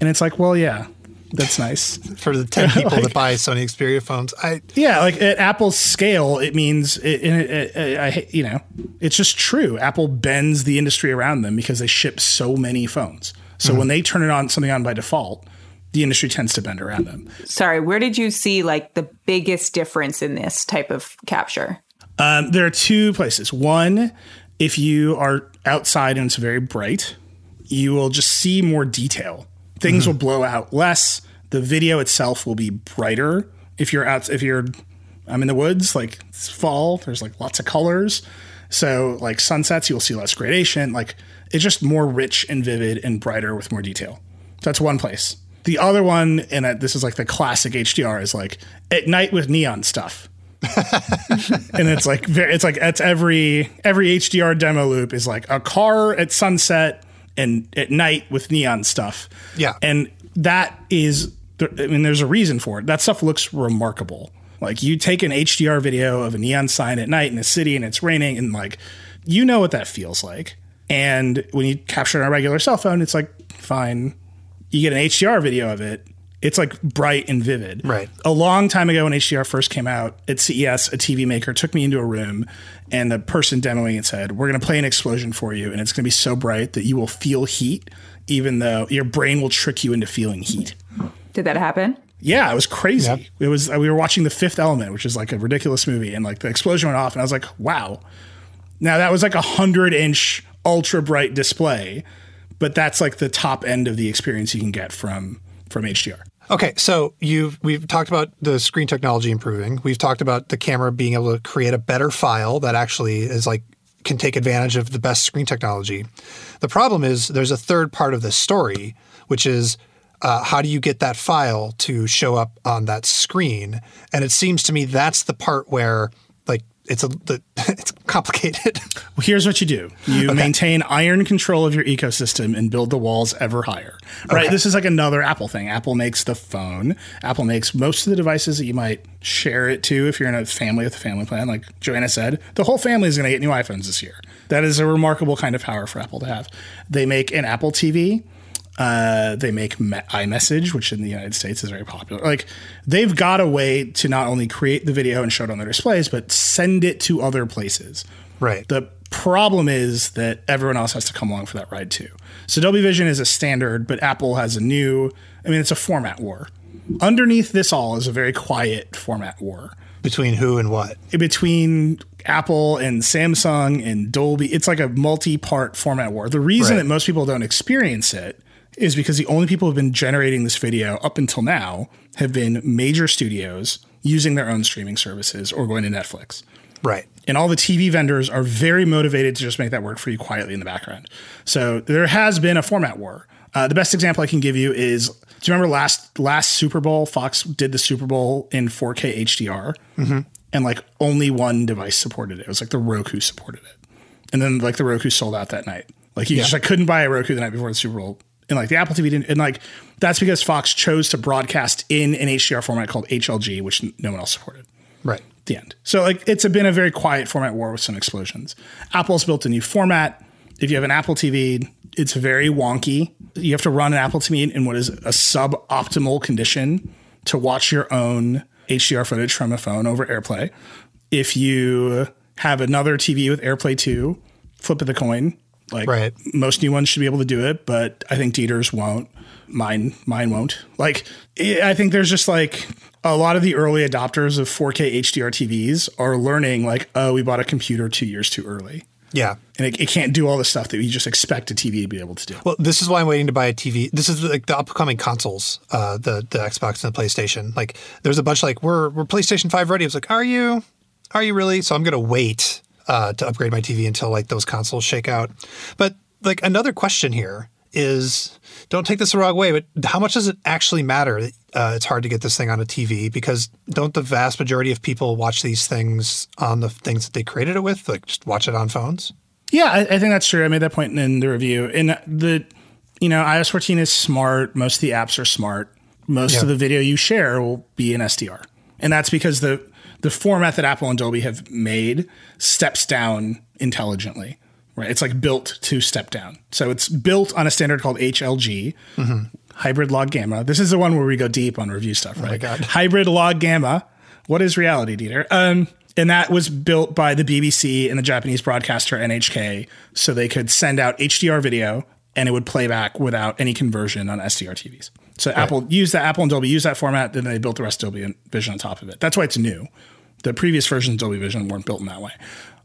and it's like, well, yeah, that's nice. for the 10 people that buy Sony Xperia phones, I Yeah, like at Apple's scale, it means it, it, it, it, I, you know, it's just true. Apple bends the industry around them because they ship so many phones. So when they turn it on something on by default, the industry tends to bend around them. Sorry, where did you see like the biggest difference in this type of capture? Um, there are two places. One, if you are outside and it's very bright, you will just see more detail. Things will blow out less. The video itself will be brighter. If you're out, if you're, I'm in the woods, like it's fall, there's like lots of colors. So like sunsets, you'll see less gradation. Like it's just more rich and vivid and brighter with more detail. That's one place. The other one, and this is like the classic HDR, is like at night with neon stuff and it's like it's like it's every every HDR demo loop is like a car at sunset and at night with neon stuff. Yeah. and that is I mean, there's a reason for it. That stuff looks remarkable. Like you take an HDR video of a neon sign at night in a city and it's raining and like you know what that feels like. And when you capture it on a regular cell phone, it's like fine. You get an HDR video of it. It's like bright and vivid. Right. A long time ago when HDR first came out at CES, a TV maker took me into a room and the person demoing it said, We're going to play an explosion for you. And it's going to be so bright that you will feel heat, even though your brain will trick you into feeling heat. Did that happen? Yeah, it was crazy. Yep. It was we were watching The Fifth Element, which is like a ridiculous movie, and like the explosion went off, and I was like, wow. Now that was like a hundred inch ultra bright display, but that's like the top end of the experience you can get from from HDR. Okay, so you've we've talked about the screen technology improving. We've talked about the camera being able to create a better file that actually is like can take advantage of the best screen technology. The problem is there's a third part of this story, which is uh, how do you get that file to show up on that screen? And it seems to me that's the part where it's a the, it's complicated. Well, here's what you do: you maintain iron control of your ecosystem and build the walls ever higher. Right. Okay. This is like another Apple thing. Apple makes the phone. Apple makes most of the devices that you might share it to if you're in a family with a family plan. Like Joanna said, the whole family is going to get new iPhones this year. That is a remarkable kind of power for Apple to have. They make an Apple TV. Uh, they make me- iMessage, which in the United States is very popular. Like they've got a way to not only create the video and show it on their displays, but send it to other places. right. The problem is that everyone else has to come along for that ride too. So Dolby Vision is a standard, but Apple has a new. I mean, it's a format war. Underneath this all is a very quiet format war Between who and what? between Apple and Samsung and Dolby. It's like a multi-part format war. The reason Right. that most people don't experience it is because the only people who've been generating this video up until now have been major studios using their own streaming services or going to Netflix. Right. And all the TV vendors are very motivated to just make that work for you quietly in the background. So there has been a format war. Uh, the best example I can give you is do you remember last last Super Bowl? Fox did the Super Bowl in 4K HDR, and like only one device supported it. It was like the Roku supported it, and then like the Roku sold out that night. Like you just like couldn't buy a Roku the night before the Super Bowl, and like the Apple TV didn't. And like that's because Fox chose to broadcast in an HDR format called HLG, which no one else supported Right. the end. So like it's been a very quiet format war with some explosions. Apple's built a new format. If you have an Apple TV, it's very wonky. You have to run an Apple TV in what is a suboptimal condition to watch your own HDR footage from a phone over AirPlay. If you have another TV with AirPlay 2, flip of the coin. Like Right. most new ones should be able to do it, but I think Dieter's won't. Mine, mine won't. Like, I I think there's just like a lot of the early adopters of 4K HDR TVs are learning, like, oh, we bought a computer two years too early, Yeah. and it, it can't do all the stuff that we just expect a TV to be able to do. Well, this is why I'm waiting to buy a TV. This is like the upcoming consoles, uh, the the Xbox and the PlayStation. Like, there's a bunch like we're we're PlayStation Five ready. I was like, are you? Are you really? So I'm gonna wait uh, to upgrade my TV until like those consoles shake out. But like another question here is, don't take this the wrong way, but how much does it actually matter? Uh, it's hard to get this thing on a TV because don't the vast majority of people watch these things on the things that they created it with? Like, just watch it on phones. Yeah, I, I think that's true. I made that point in the review. And the, you know, iOS 14 is smart. Most of the apps are smart. Most Yeah. of the video you share will be in SDR, and that's because the the format that Apple and Dolby have made steps down intelligently. Right, it's like built to step down. So it's built on a standard called HLG, hybrid log gamma. This is the one where we go deep on review stuff, right? God. Hybrid log gamma. What is reality, Dieter? Um, and that was built by the BBC and the Japanese broadcaster NHK, so they could send out HDR video and it would play back without any conversion on SDR TVs. So Apple used that. Apple and Dolby used that format, then they built the rest of Dolby Vision on top of it. That's why it's new. The previous versions of Dolby Vision weren't built in that way.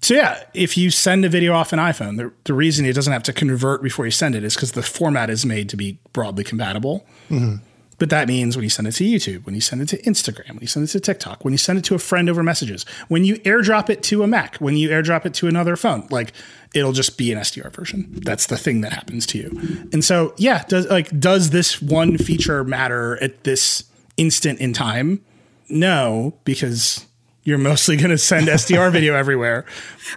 So yeah, if you send a video off an iPhone, the, the reason it doesn't have to convert before you send it is because the format is made to be broadly compatible. Mm-hmm. But that means when you send it to YouTube, when you send it to Instagram, when you send it to TikTok, when you send it to a friend over messages, when you airdrop it to a Mac, when you airdrop it to another phone, like it'll just be an SDR version. That's the thing that happens to you. And so, yeah, does like does this one feature matter at this instant in time? No, because you're mostly going to send SDR video everywhere.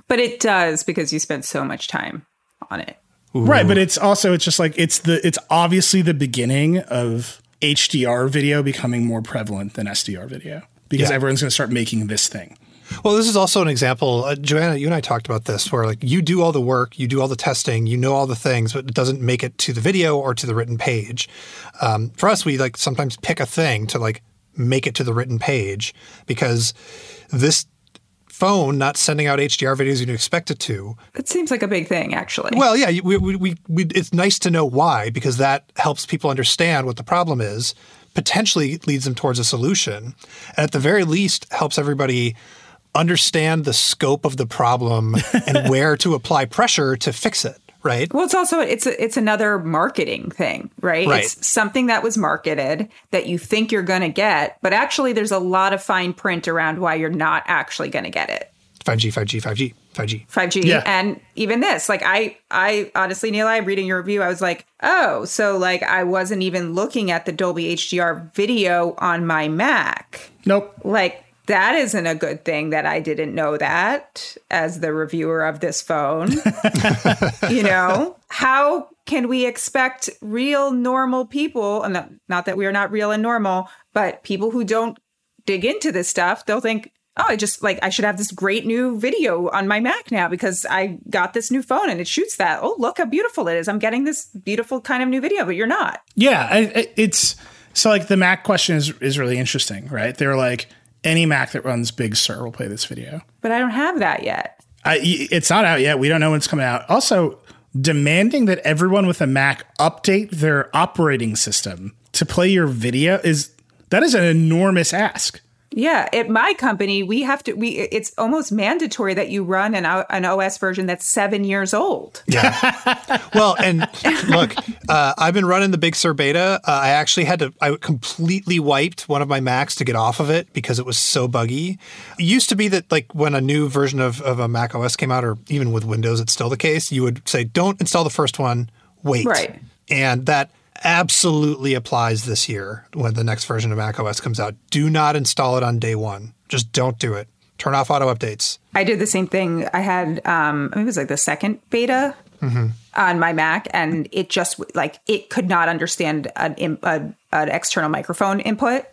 But it does because you spent so much time on it. Right, but it's also it's just like it's the it's obviously the beginning of HDR video becoming more prevalent than SDR video because Yeah. everyone's going to start making this thing. Well, this is also an example. Uh, Joanna, you and I talked about this where like you do all the work, you do all the testing, you know all the things, but it doesn't make it to the video or to the written page. Um, for us, we like sometimes pick a thing to like make it to the written page because this phone not sending out HDR videos you expect it to. It seems like a big thing, actually. Well, yeah, we, we, we, we, it's nice to know why because that helps people understand what the problem is, potentially leads them towards a solution, and at the very least helps everybody understand the scope of the problem and where to apply pressure to fix it right well it's also it's a, it's another marketing thing right? right it's something that was marketed that you think you're going to get but actually there's a lot of fine print around why you're not actually going to get it 5g 5g 5g 5g 5g Yeah. and even this like i i honestly nilay i reading your review i was like oh so like i wasn't even looking at the dolby hdr video on my mac Nope. like that isn't a good thing that I didn't know that as the reviewer of this phone. you know, how can we expect real normal people, and not, that we are not real and normal, but people who don't dig into this stuff, they'll think, oh, I just like, I should have this great new video on my Mac now because I got this new phone and it shoots that. Oh, look how beautiful it is. I'm getting this beautiful kind of new video, but you're not. Yeah, I- it's so like the Mac question is is really interesting, right? They're like any Mac that runs Big Sur will play this video. But I don't have that yet. I, it's not out yet. We don't know when it's coming out. Also, demanding that everyone with a Mac update their operating system to play your video is that is an enormous ask. Yeah, at my company, we have to. We it's almost mandatory that you run an an OS version that's seven years old. Yeah. well, and look, uh, I've been running the Big Sur beta. Uh, I actually had to, I completely wiped one of my Macs to get off of it because it was so buggy. It used to be that, like, when a new version of, of a Mac OS came out, or even with Windows, it's still the case, you would say, don't install the first one, wait. Right. And that absolutely applies this year when the next version of Mac OS comes out. Do not install it on day one. Just don't do it. Turn off auto updates. I did the same thing. I had um, I think it was like the second beta on my Mac, and it just like it could not understand an im- a, an external microphone input.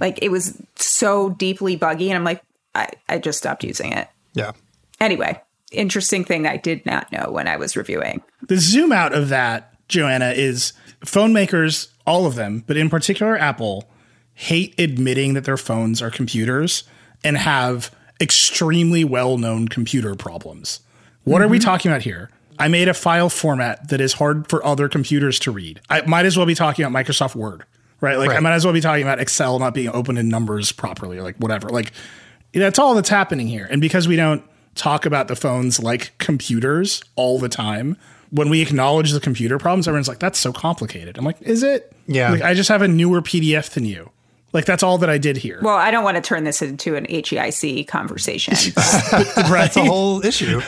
Like it was so deeply buggy, and I'm like, I, I just stopped using it. Yeah. Anyway, interesting thing I did not know when I was reviewing. The zoom out of that, Joanna, is phone makers, all of them, but in particular Apple, hate admitting that their phones are computers and have extremely well known computer problems. What are we mm-hmm. talking about here? I made a file format that is hard for other computers to read. I might as well be talking about Microsoft Word, right? Like I might as well be talking about Excel not being open in numbers properly, or like whatever. Like that's all that's happening here. And because we don't talk about the phones like computers all the time, when we acknowledge the computer problems, everyone's like, that's so complicated. I'm like, is it? Yeah. Like, I just have a newer PDF than you. Like, that's all that I did here. Well, I don't want to turn this into an HEIC conversation. That's a whole issue.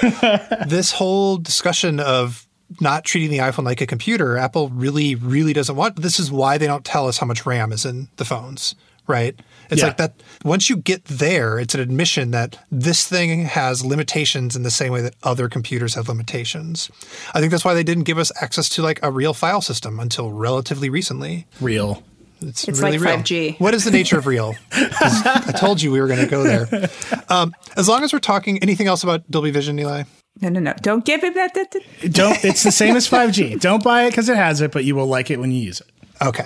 this whole discussion of not treating the iPhone like a computer, Apple really, really doesn't want. This is why they don't tell us how much RAM is in the phones, right? It's Yeah. like that. Once you get there, it's an admission that this thing has limitations in the same way that other computers have limitations. I think that's why they didn't give us access to like a real file system until relatively recently. Real. It's, It's really like 5G. What is the nature of real? I told you we were going to go there. Um, as long as we're talking anything else about Dolby Vision, Nilay? no, no, no. Don't give him that. that, that- Don't, it's the same as 5G. Don't buy it because it has it, but you will like it when you use it. Okay.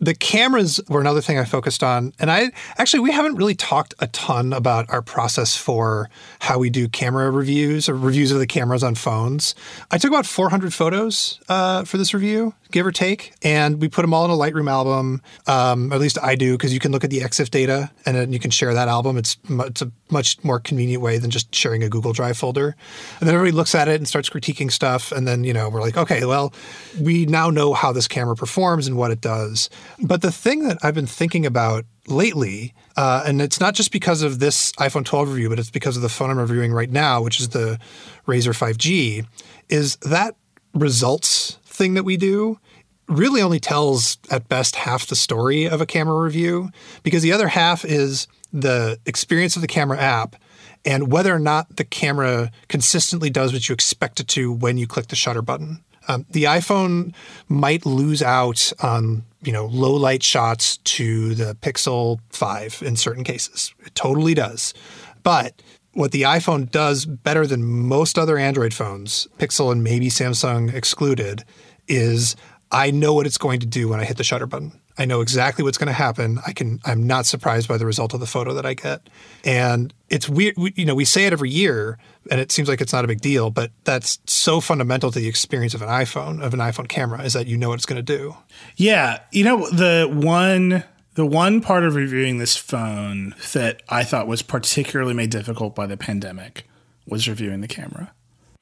The cameras were another thing I focused on. And I actually, we haven't really talked a ton about our process for how we do camera reviews or reviews of the cameras on phones. I took about 400 photos uh, for this review, give or take, and we put them all in a Lightroom album. Um, at least I do, because you can look at the EXIF data and then you can share that album. It's, it's a much more convenient way than just sharing a Google Drive folder. And then everybody looks at it and starts critiquing stuff. And then, you know, we're like, okay, well, we now know how this camera performs and what it does. But the thing that I've been thinking about lately, uh, and it's not just because of this iPhone 12 review, but it's because of the phone I'm reviewing right now, which is the Razer 5G, is that results thing that we do really only tells at best half the story of a camera review because the other half is the experience of the camera app and whether or not the camera consistently does what you expect it to when you click the shutter button. Um, the iPhone might lose out on you know low light shots to the Pixel 5 in certain cases. It totally does. But what the iPhone does better than most other Android phones, Pixel and maybe Samsung excluded, is I know what it's going to do when I hit the shutter button. I know exactly what's going to happen. I can I'm not surprised by the result of the photo that I get. And it's weird we, you know, we say it every year and it seems like it's not a big deal, but that's so fundamental to the experience of an iPhone, of an iPhone camera is that you know what it's going to do. Yeah, you know the one the one part of reviewing this phone that I thought was particularly made difficult by the pandemic was reviewing the camera.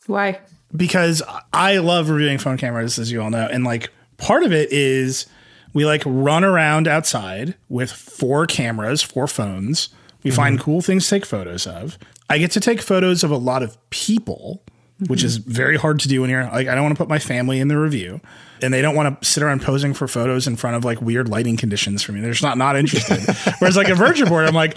Why? Because I love reviewing phone cameras, as you all know. And like part of it is we like run around outside with four cameras, four phones. We find mm-hmm. cool things to take photos of. I get to take photos of a lot of people, which is mm-hmm. very hard to do when you're like, I don't want to put my family in the review. And they don't want to sit around posing for photos in front of like weird lighting conditions for me. They're just not not interested. Whereas like a Virgin board, I'm like,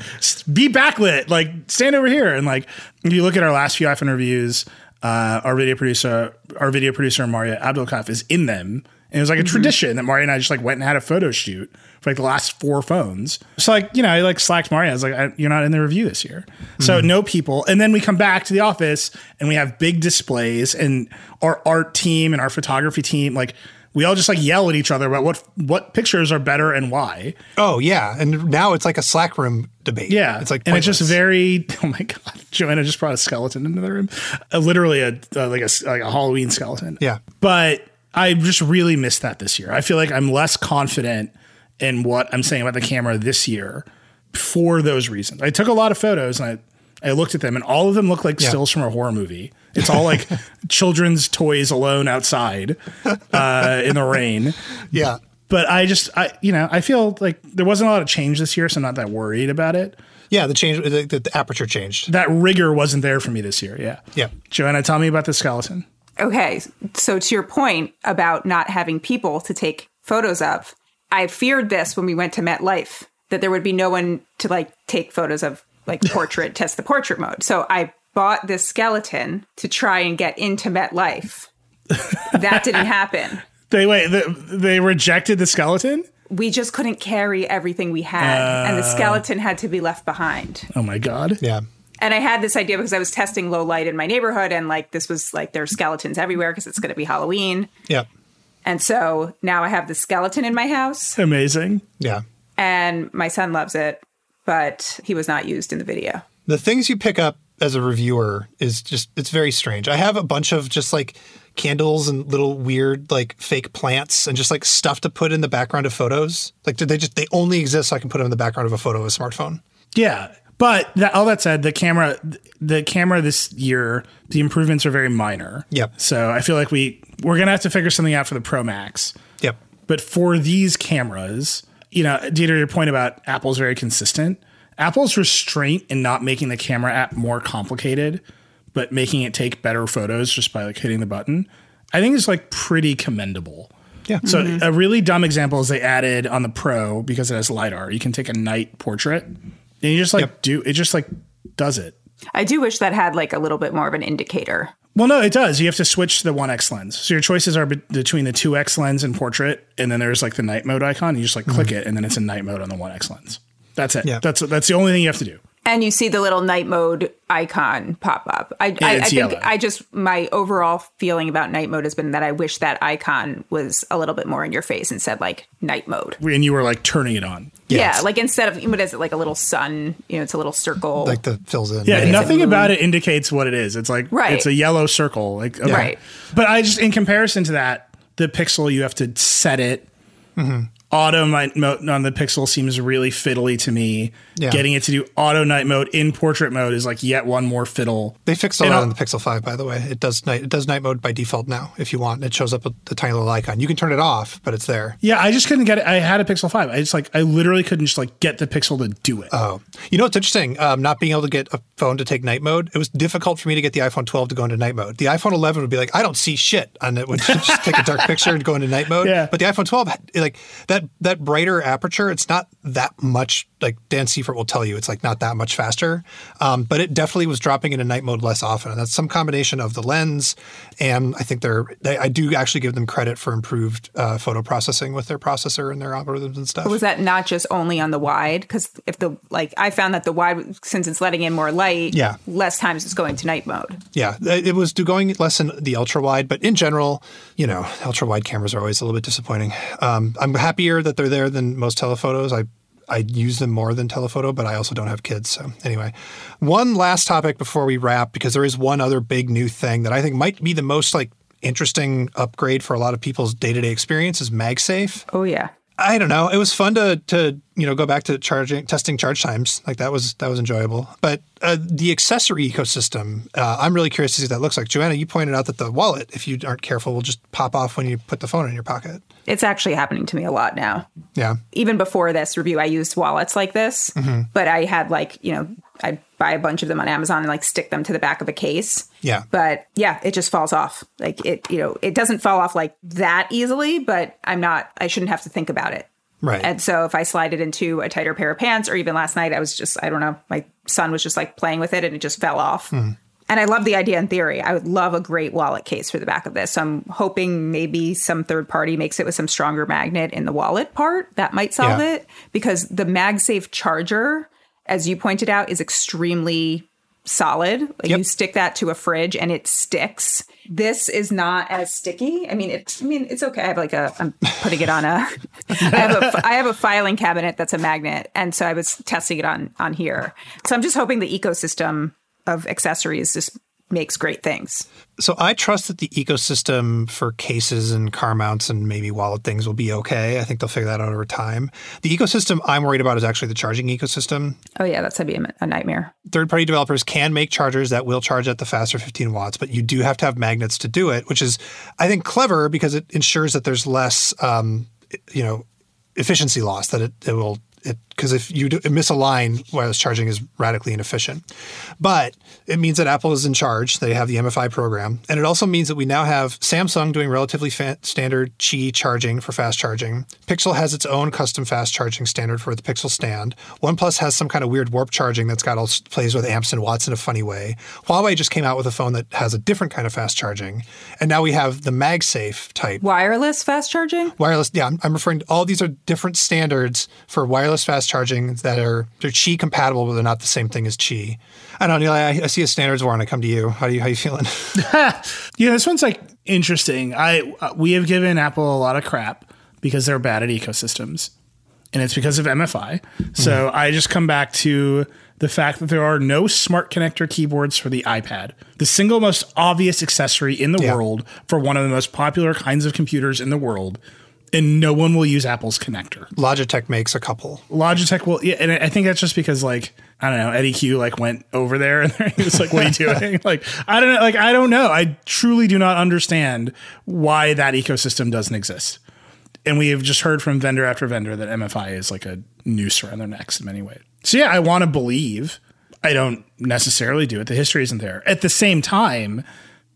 be backlit, like stand over here. And like if you look at our last few iPhone reviews, uh, our video producer, our video producer Mariya Abdulkaf is in them. And it was like a tradition that Mariya and I just like went and had a photo shoot for like the last four phones. So like, you know, I like slacked Mariya. I was like, I, you're not in the review this year. So no people. And then we come back to the office and we have big displays and our art team and our photography team, like we all just like yell at each other about what, what pictures are better and why. Oh yeah, and now it's like a Slack room debate. Yeah, it's like and it's just very. Oh my god, Joanna just brought a skeleton into the room, uh, literally a uh, like a like a Halloween skeleton. Yeah. but I just really missed that this year. I feel like I'm less confident in what I'm saying about the camera this year for those reasons. I took a lot of photos and I I looked at them and all of them look like Yeah. stills from a horror movie. It's all like children's toys alone outside uh, in the rain yeah. but I just I you know I feel like there wasn't a lot of change this year, so I'm not that worried about it. Yeah, the change, the, the, the aperture changed. That rigor wasn't there for me this year. Yeah, Yeah. Joanna, tell me about the skeleton. Okay, so to your point about not having people to take photos of, I feared this when we went to MetLife that there would be no one to like take photos of like portrait, test the portrait mode. So I bought this skeleton to try and get into MetLife. That didn't happen. They wait. They, they rejected the skeleton. We just couldn't carry everything we had, and the uh. skeleton had to be left behind. Oh my god. Yeah. And I had this idea because I was testing low light in my neighborhood, and like this was like there's skeletons everywhere because it's going to be Halloween. Yep. And so now I have the skeleton in my house, Amazing. Yeah. and my son loves it, but he was not used in the video. the things you pick up as a reviewer is just it's very strange. I have a bunch of just like candles and little weird like fake plants and just like stuff to put in the background of photos. Like did they just they only exist so I can put them in the background of a photo of a smartphone. Yeah, but that, all that said, the camera, the camera this year, the improvements are very minor. Yep. So I feel like we we're gonna have to figure something out for the Pro Max. Yep. But for these cameras, you know, Dieter, your point about Apple's very consistent. Apple's restraint in not making the camera app more complicated, but making it take better photos just by like hitting the button, I think is like pretty commendable. Yeah. So mm-hmm. a really dumb example is they added on the Pro because it has lidar. You can take a night portrait, and you just like Yep. do it. Just like does it. I do wish that had like a little bit more of an indicator. Well, no, it does. You have to switch to the 1x lens. So your choices are be- between the 2x lens and portrait, and then there's like the night mode icon. You just like click mm-hmm. it, and then it's in night mode on the 1x lens. That's it. Yeah. That's that's the only thing you have to do. And you see the little night mode icon pop up. I, I, I it's think yellow. I just, my overall feeling about night mode has been that I wish that icon was a little bit more in your face and said like night mode. And you were like turning it on. Yeah, like instead of, what is it, like a little sun, you know, it's a little circle. Like the fills in. Yeah, it's nothing about it indicates what it is. It's like Right. it's a yellow circle. Like okay. Right. But I just in comparison to that, the Pixel you have to set it. Mm-hmm. Auto night mode on the Pixel seems really fiddly to me. Yeah. Getting it to do auto night mode in portrait mode is like yet one more fiddle. They fixed all that on the Pixel 5, by the way. It does night it does night mode by default now if you want. It shows up with the tiny little icon. You can turn it off, but it's there. Yeah, I just couldn't get it. I had a Pixel 5. I just like I literally couldn't just like get the Pixel to do it. Oh, you know what's interesting? Um, not being able to get a phone to take night mode. It was difficult for me to get the iPhone 12 to go into night mode. The iPhone 11 would be like, I don't see shit, and it would just take a dark picture and go into night mode. Yeah. But the iPhone 12, like that that that brighter aperture, it's not that much. Like Dan Seifert will tell you, it's like not that much faster, um, but it definitely was dropping into night mode less often. And that's some combination of the lens, and I think they're. They, I do actually give them credit for improved uh, photo processing with their processor and their algorithms and stuff. Was that not just only on the wide? Because if the like, I found that the wide, since it's letting in more light, Yeah. less times it's going to night mode. Yeah, it was do- going less in the ultra wide, but in general, you know, ultra wide cameras are always a little bit disappointing. Um, I'm happier that they're there than most telephotos. I I use them more than telephoto, but I also don't have kids. So anyway, one last topic before we wrap, because there is one other big new thing that I think might be the most like interesting upgrade for a lot of people's day to day experience is MagSafe. Oh yeah. I don't know. It was fun to to you know go back to charging testing charge times like that was that was enjoyable. But uh, the accessory ecosystem, uh, I'm really curious to see what that looks like. Joanna, you pointed out that the wallet, if you aren't careful, will just pop off when you put the phone in your pocket. It's actually happening to me a lot now. Yeah, Even before this review, I used wallets like this, mm-hmm. but I had like, you know, I'd buy a bunch of them on Amazon and like stick them to the back of a case. yeah, But yeah, it just falls off. Like it, you know, it doesn't fall off like that easily, but I'm not, I shouldn't have to think about it. right. And so if I slide it into a tighter pair of pants, or even last night, I was just, I don't know, my son was just like playing with it and it just fell off. Hmm. And I love the idea in theory. I would love a great wallet case for the back of this. So I'm hoping maybe some third party makes it with some stronger magnet in the wallet part. That might solve Yeah. it because the MagSafe charger, as you pointed out, is extremely solid. Like Yep. you stick that to a fridge and it sticks. This is not as sticky. I mean, it's I mean, it's okay. I have like a I'm putting it on a I have a I have a filing cabinet that's a magnet, and so I was testing it on on here. So I'm just hoping the ecosystem of accessories just makes great things. So I trust that the ecosystem for cases and car mounts and maybe wallet things will be okay. I think they'll figure that out over time. The ecosystem I'm worried about is actually the charging ecosystem. Oh yeah, that's gonna be a, nightmare. third party developers can make chargers that will charge at the faster 15 watts, but you do have to have magnets to do it, which is, I think, clever because it ensures that there's less, um, you know, efficiency loss that it, it will. Because if you do, miss a line, wireless charging is radically inefficient. But it means that Apple is in charge. They have the MFI program. And it also means that we now have Samsung doing relatively fa- standard Qi charging for fast charging. Pixel has its own custom fast charging standard for the Pixel stand. OnePlus has some kind of weird warp charging that's got all plays with amps and watts in a funny way. Huawei just came out with a phone that has a different kind of fast charging. And now we have the MagSafe type. Wireless fast charging. Wireless, yeah, I'm, I'm referring to all these are different standards for wireless fast charging that are they're Qi compatible, but they're not the same thing as Qi. I don't know, I, I see a standards war, and I come to you. How do you how you feeling? Yeah, this one's like interesting. I uh, we have given Apple a lot of crap because they're bad at ecosystems, and it's because of MFI. So I just come back to the fact that there are no smart connector keyboards for the iPad, the single most obvious accessory in the Yeah. world for one of the most popular kinds of computers in the world, and no one will use Apple's connector. Logitech makes a couple. Logitech will, yeah, and I think that's just because like I don't know, Eddy Cue like went over there and he was like, "What are you doing?" like I don't know, like I don't know. I truly do not understand why that ecosystem doesn't exist. And we have just heard from vendor after vendor that MFI is like a noose around their necks in many ways. So yeah, I want to believe. I don't necessarily do it. The history isn't there. At the same time,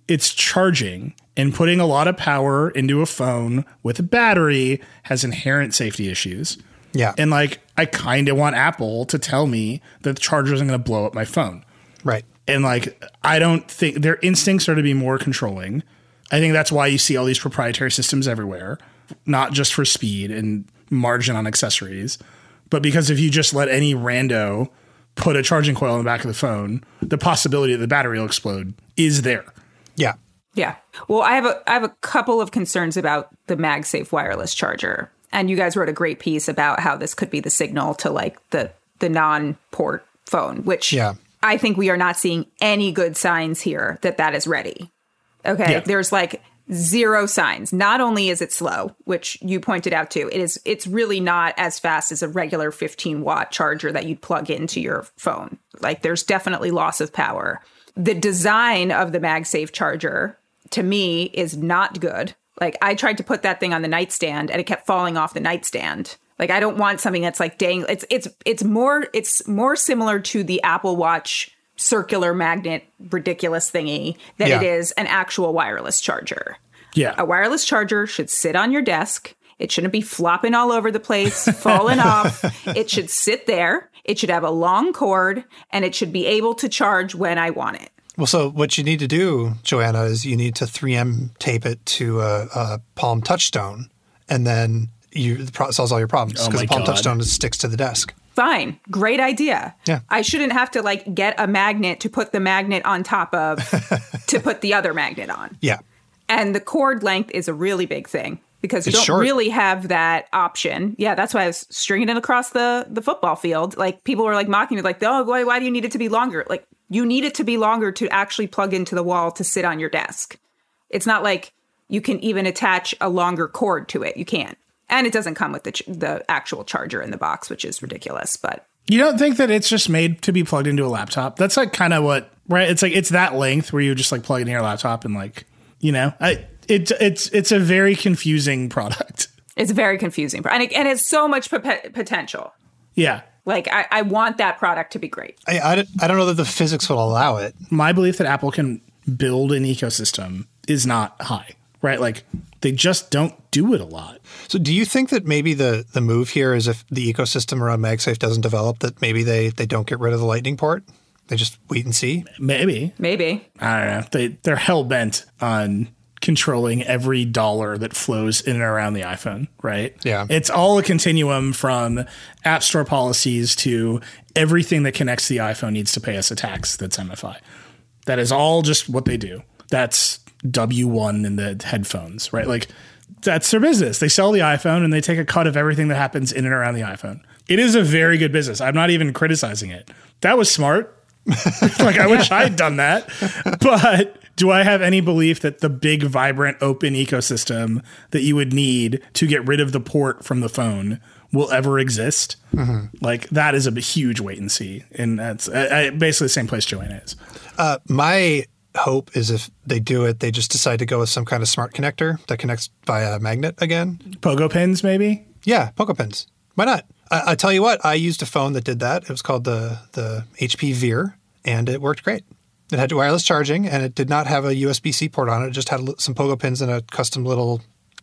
it's charging and putting a lot of power into a phone with a battery has inherent safety issues. Yeah, And like, I kind of want Apple to tell me that the charger isn't going to blow up my phone. right. And like, I don't think their instincts are to be more controlling. I think that's why you see all these proprietary systems everywhere, not just for speed and margin on accessories, but because if you just let any rando put a charging coil in the back of the phone, the possibility that the battery will explode is there. Yeah, Yeah. Well, I have a I have a couple of concerns about the MagSafe wireless charger. And you guys wrote a great piece about how this could be the signal to like the the non-port phone, which Yeah. I think we are not seeing any good signs here that that is ready. Okay, Yeah. there's like zero signs. Not only is it slow, which you pointed out too, it is it's really not as fast as a regular 15 watt charger that you'd plug into your phone. Like there's definitely loss of power. The design of the MagSafe charger to me is not good. Like I tried to put that thing on the nightstand and it kept falling off the nightstand. Like I don't want something that's like dang it's it's it's more it's more similar to the Apple Watch circular magnet ridiculous thingy than it Yeah. is an actual wireless charger. Yeah. A wireless charger should sit on your desk It shouldn't be flopping all over the place, falling off. It should sit there. It should have a long cord and it should be able to charge when I want it. Well, so what you need to do, Joanna, is you need to 3M tape it to a, a Palm Touchstone, and then you it solves all your problems Oh because my the Palm God. Touchstone sticks to the desk. Fine. Great idea. Yeah. I shouldn't have to like get a magnet to put the magnet on top of to put the other magnet on. Yeah. And the cord length is a really big thing because you It's don't short. really have that option. Yeah, that's why I was stringing it across the the football field. Like people were like mocking me, like, "Oh, why, why do you need it to be longer?" Like you need it to be longer to actually plug into the wall to sit on your desk. It's not like you can even attach a longer cord to it. You can't, and it doesn't come with the ch- the actual charger in the box, which is ridiculous. But You don't think that it's just made to be plugged into a laptop? That's like kind of what, right? It's like it's that length where you just like plug it in your laptop and like, you know, I it's it's it's a very confusing product. it's very confusing, and it, and it's so much pot- potential. Yeah. Like I, I want that product to be great. I, I, don't- I don't know that the physics will allow it. My belief that Apple can build an ecosystem is not high, right? Like they just don't do it a lot. So, do you think that maybe the, the move here is if the ecosystem around MagSafe doesn't develop, that maybe they, they don't get rid of the Lightning port? They just wait and see? Maybe. Maybe I don't know. They they're hell bent on controlling every dollar that flows in and around the iPhone, right? Yeah. It's all a continuum from App Store policies to everything that connects to the iPhone needs to pay us a tax that's MFI. That is all just what they do. That's W1 in the headphones, right? Like that's their business. They sell the iPhone and they take a cut of everything that happens in and around the iPhone. It is a very good business. I'm not even criticizing it. That was smart. like I wish I'd done that. But do I have any belief that the big vibrant open ecosystem that you would need to get rid of the port from the phone will ever exist? Mm-hmm. Like that is a huge wait and see, and that's I, I, basically the same place Joanna is. Uh, my hope is if they do it, they just decide to go with some kind of smart connector that connects via magnet again. Pogo pins, maybe. Yeah, pogo Pins. Why not? I, I tell you what, I used a phone that did that. It was called the the HP Veer, and it worked great. It had wireless charging, and it did not have a USB C port on it. It just had some Pogo pins and a custom little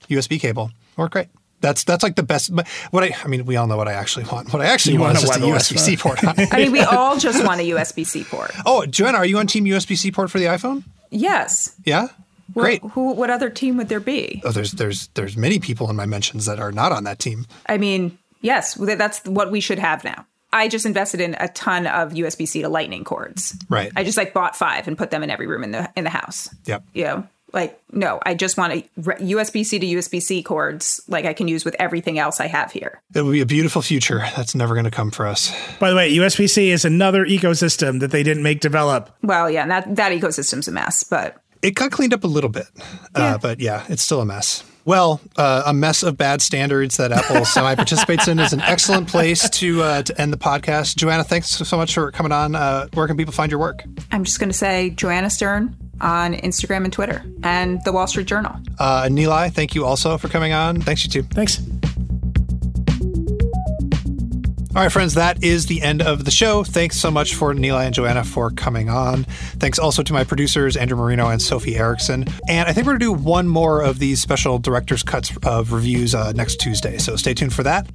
USB cable. It worked great. That's that's like the best. What I I mean, we all know what I actually want. What I actually You want, want is a just a USB C port on it. I mean, we all just want a USB C port. oh, Joanna, are you on Team USB C port for the iPhone? Yes. Yeah, great. Who? What other team would there be? Oh, there's there's there's many people in my mentions that are not on that team. I mean, yes, that's what we should have now. I just invested in a ton of USB C to Lightning cords. Right. I just like bought five and put them in every room in the in the house. Yep. You know, like no, I just want a USB C to USB C cords like I can use with everything else I have here. It would be a beautiful future. That's never going to come for us. By the way, USB C is another ecosystem that they didn't make develop. Well, yeah, that that ecosystem's a mess, but It got cleaned up a little bit, uh, but yeah, it's still a mess. Well, uh, a mess of bad standards that Apple semi participates in is an excellent place to uh, to end the podcast. Joanna, thanks so much for coming on. Uh, where can people find your work? I'm just going to say Joanna Stern on Instagram and Twitter and the Wall Street Journal. Uh, Nilay, thank you also for coming on. Thanks, you too. Thanks. All right, friends, that is the end of the show. Thanks so much for Nilay and Joanna for coming on. Thanks also to my producers, Andrew Marino and Sophie Erickson. And I think we're going to do one more of these special director's cuts of reviews uh, next Tuesday. So stay tuned for that.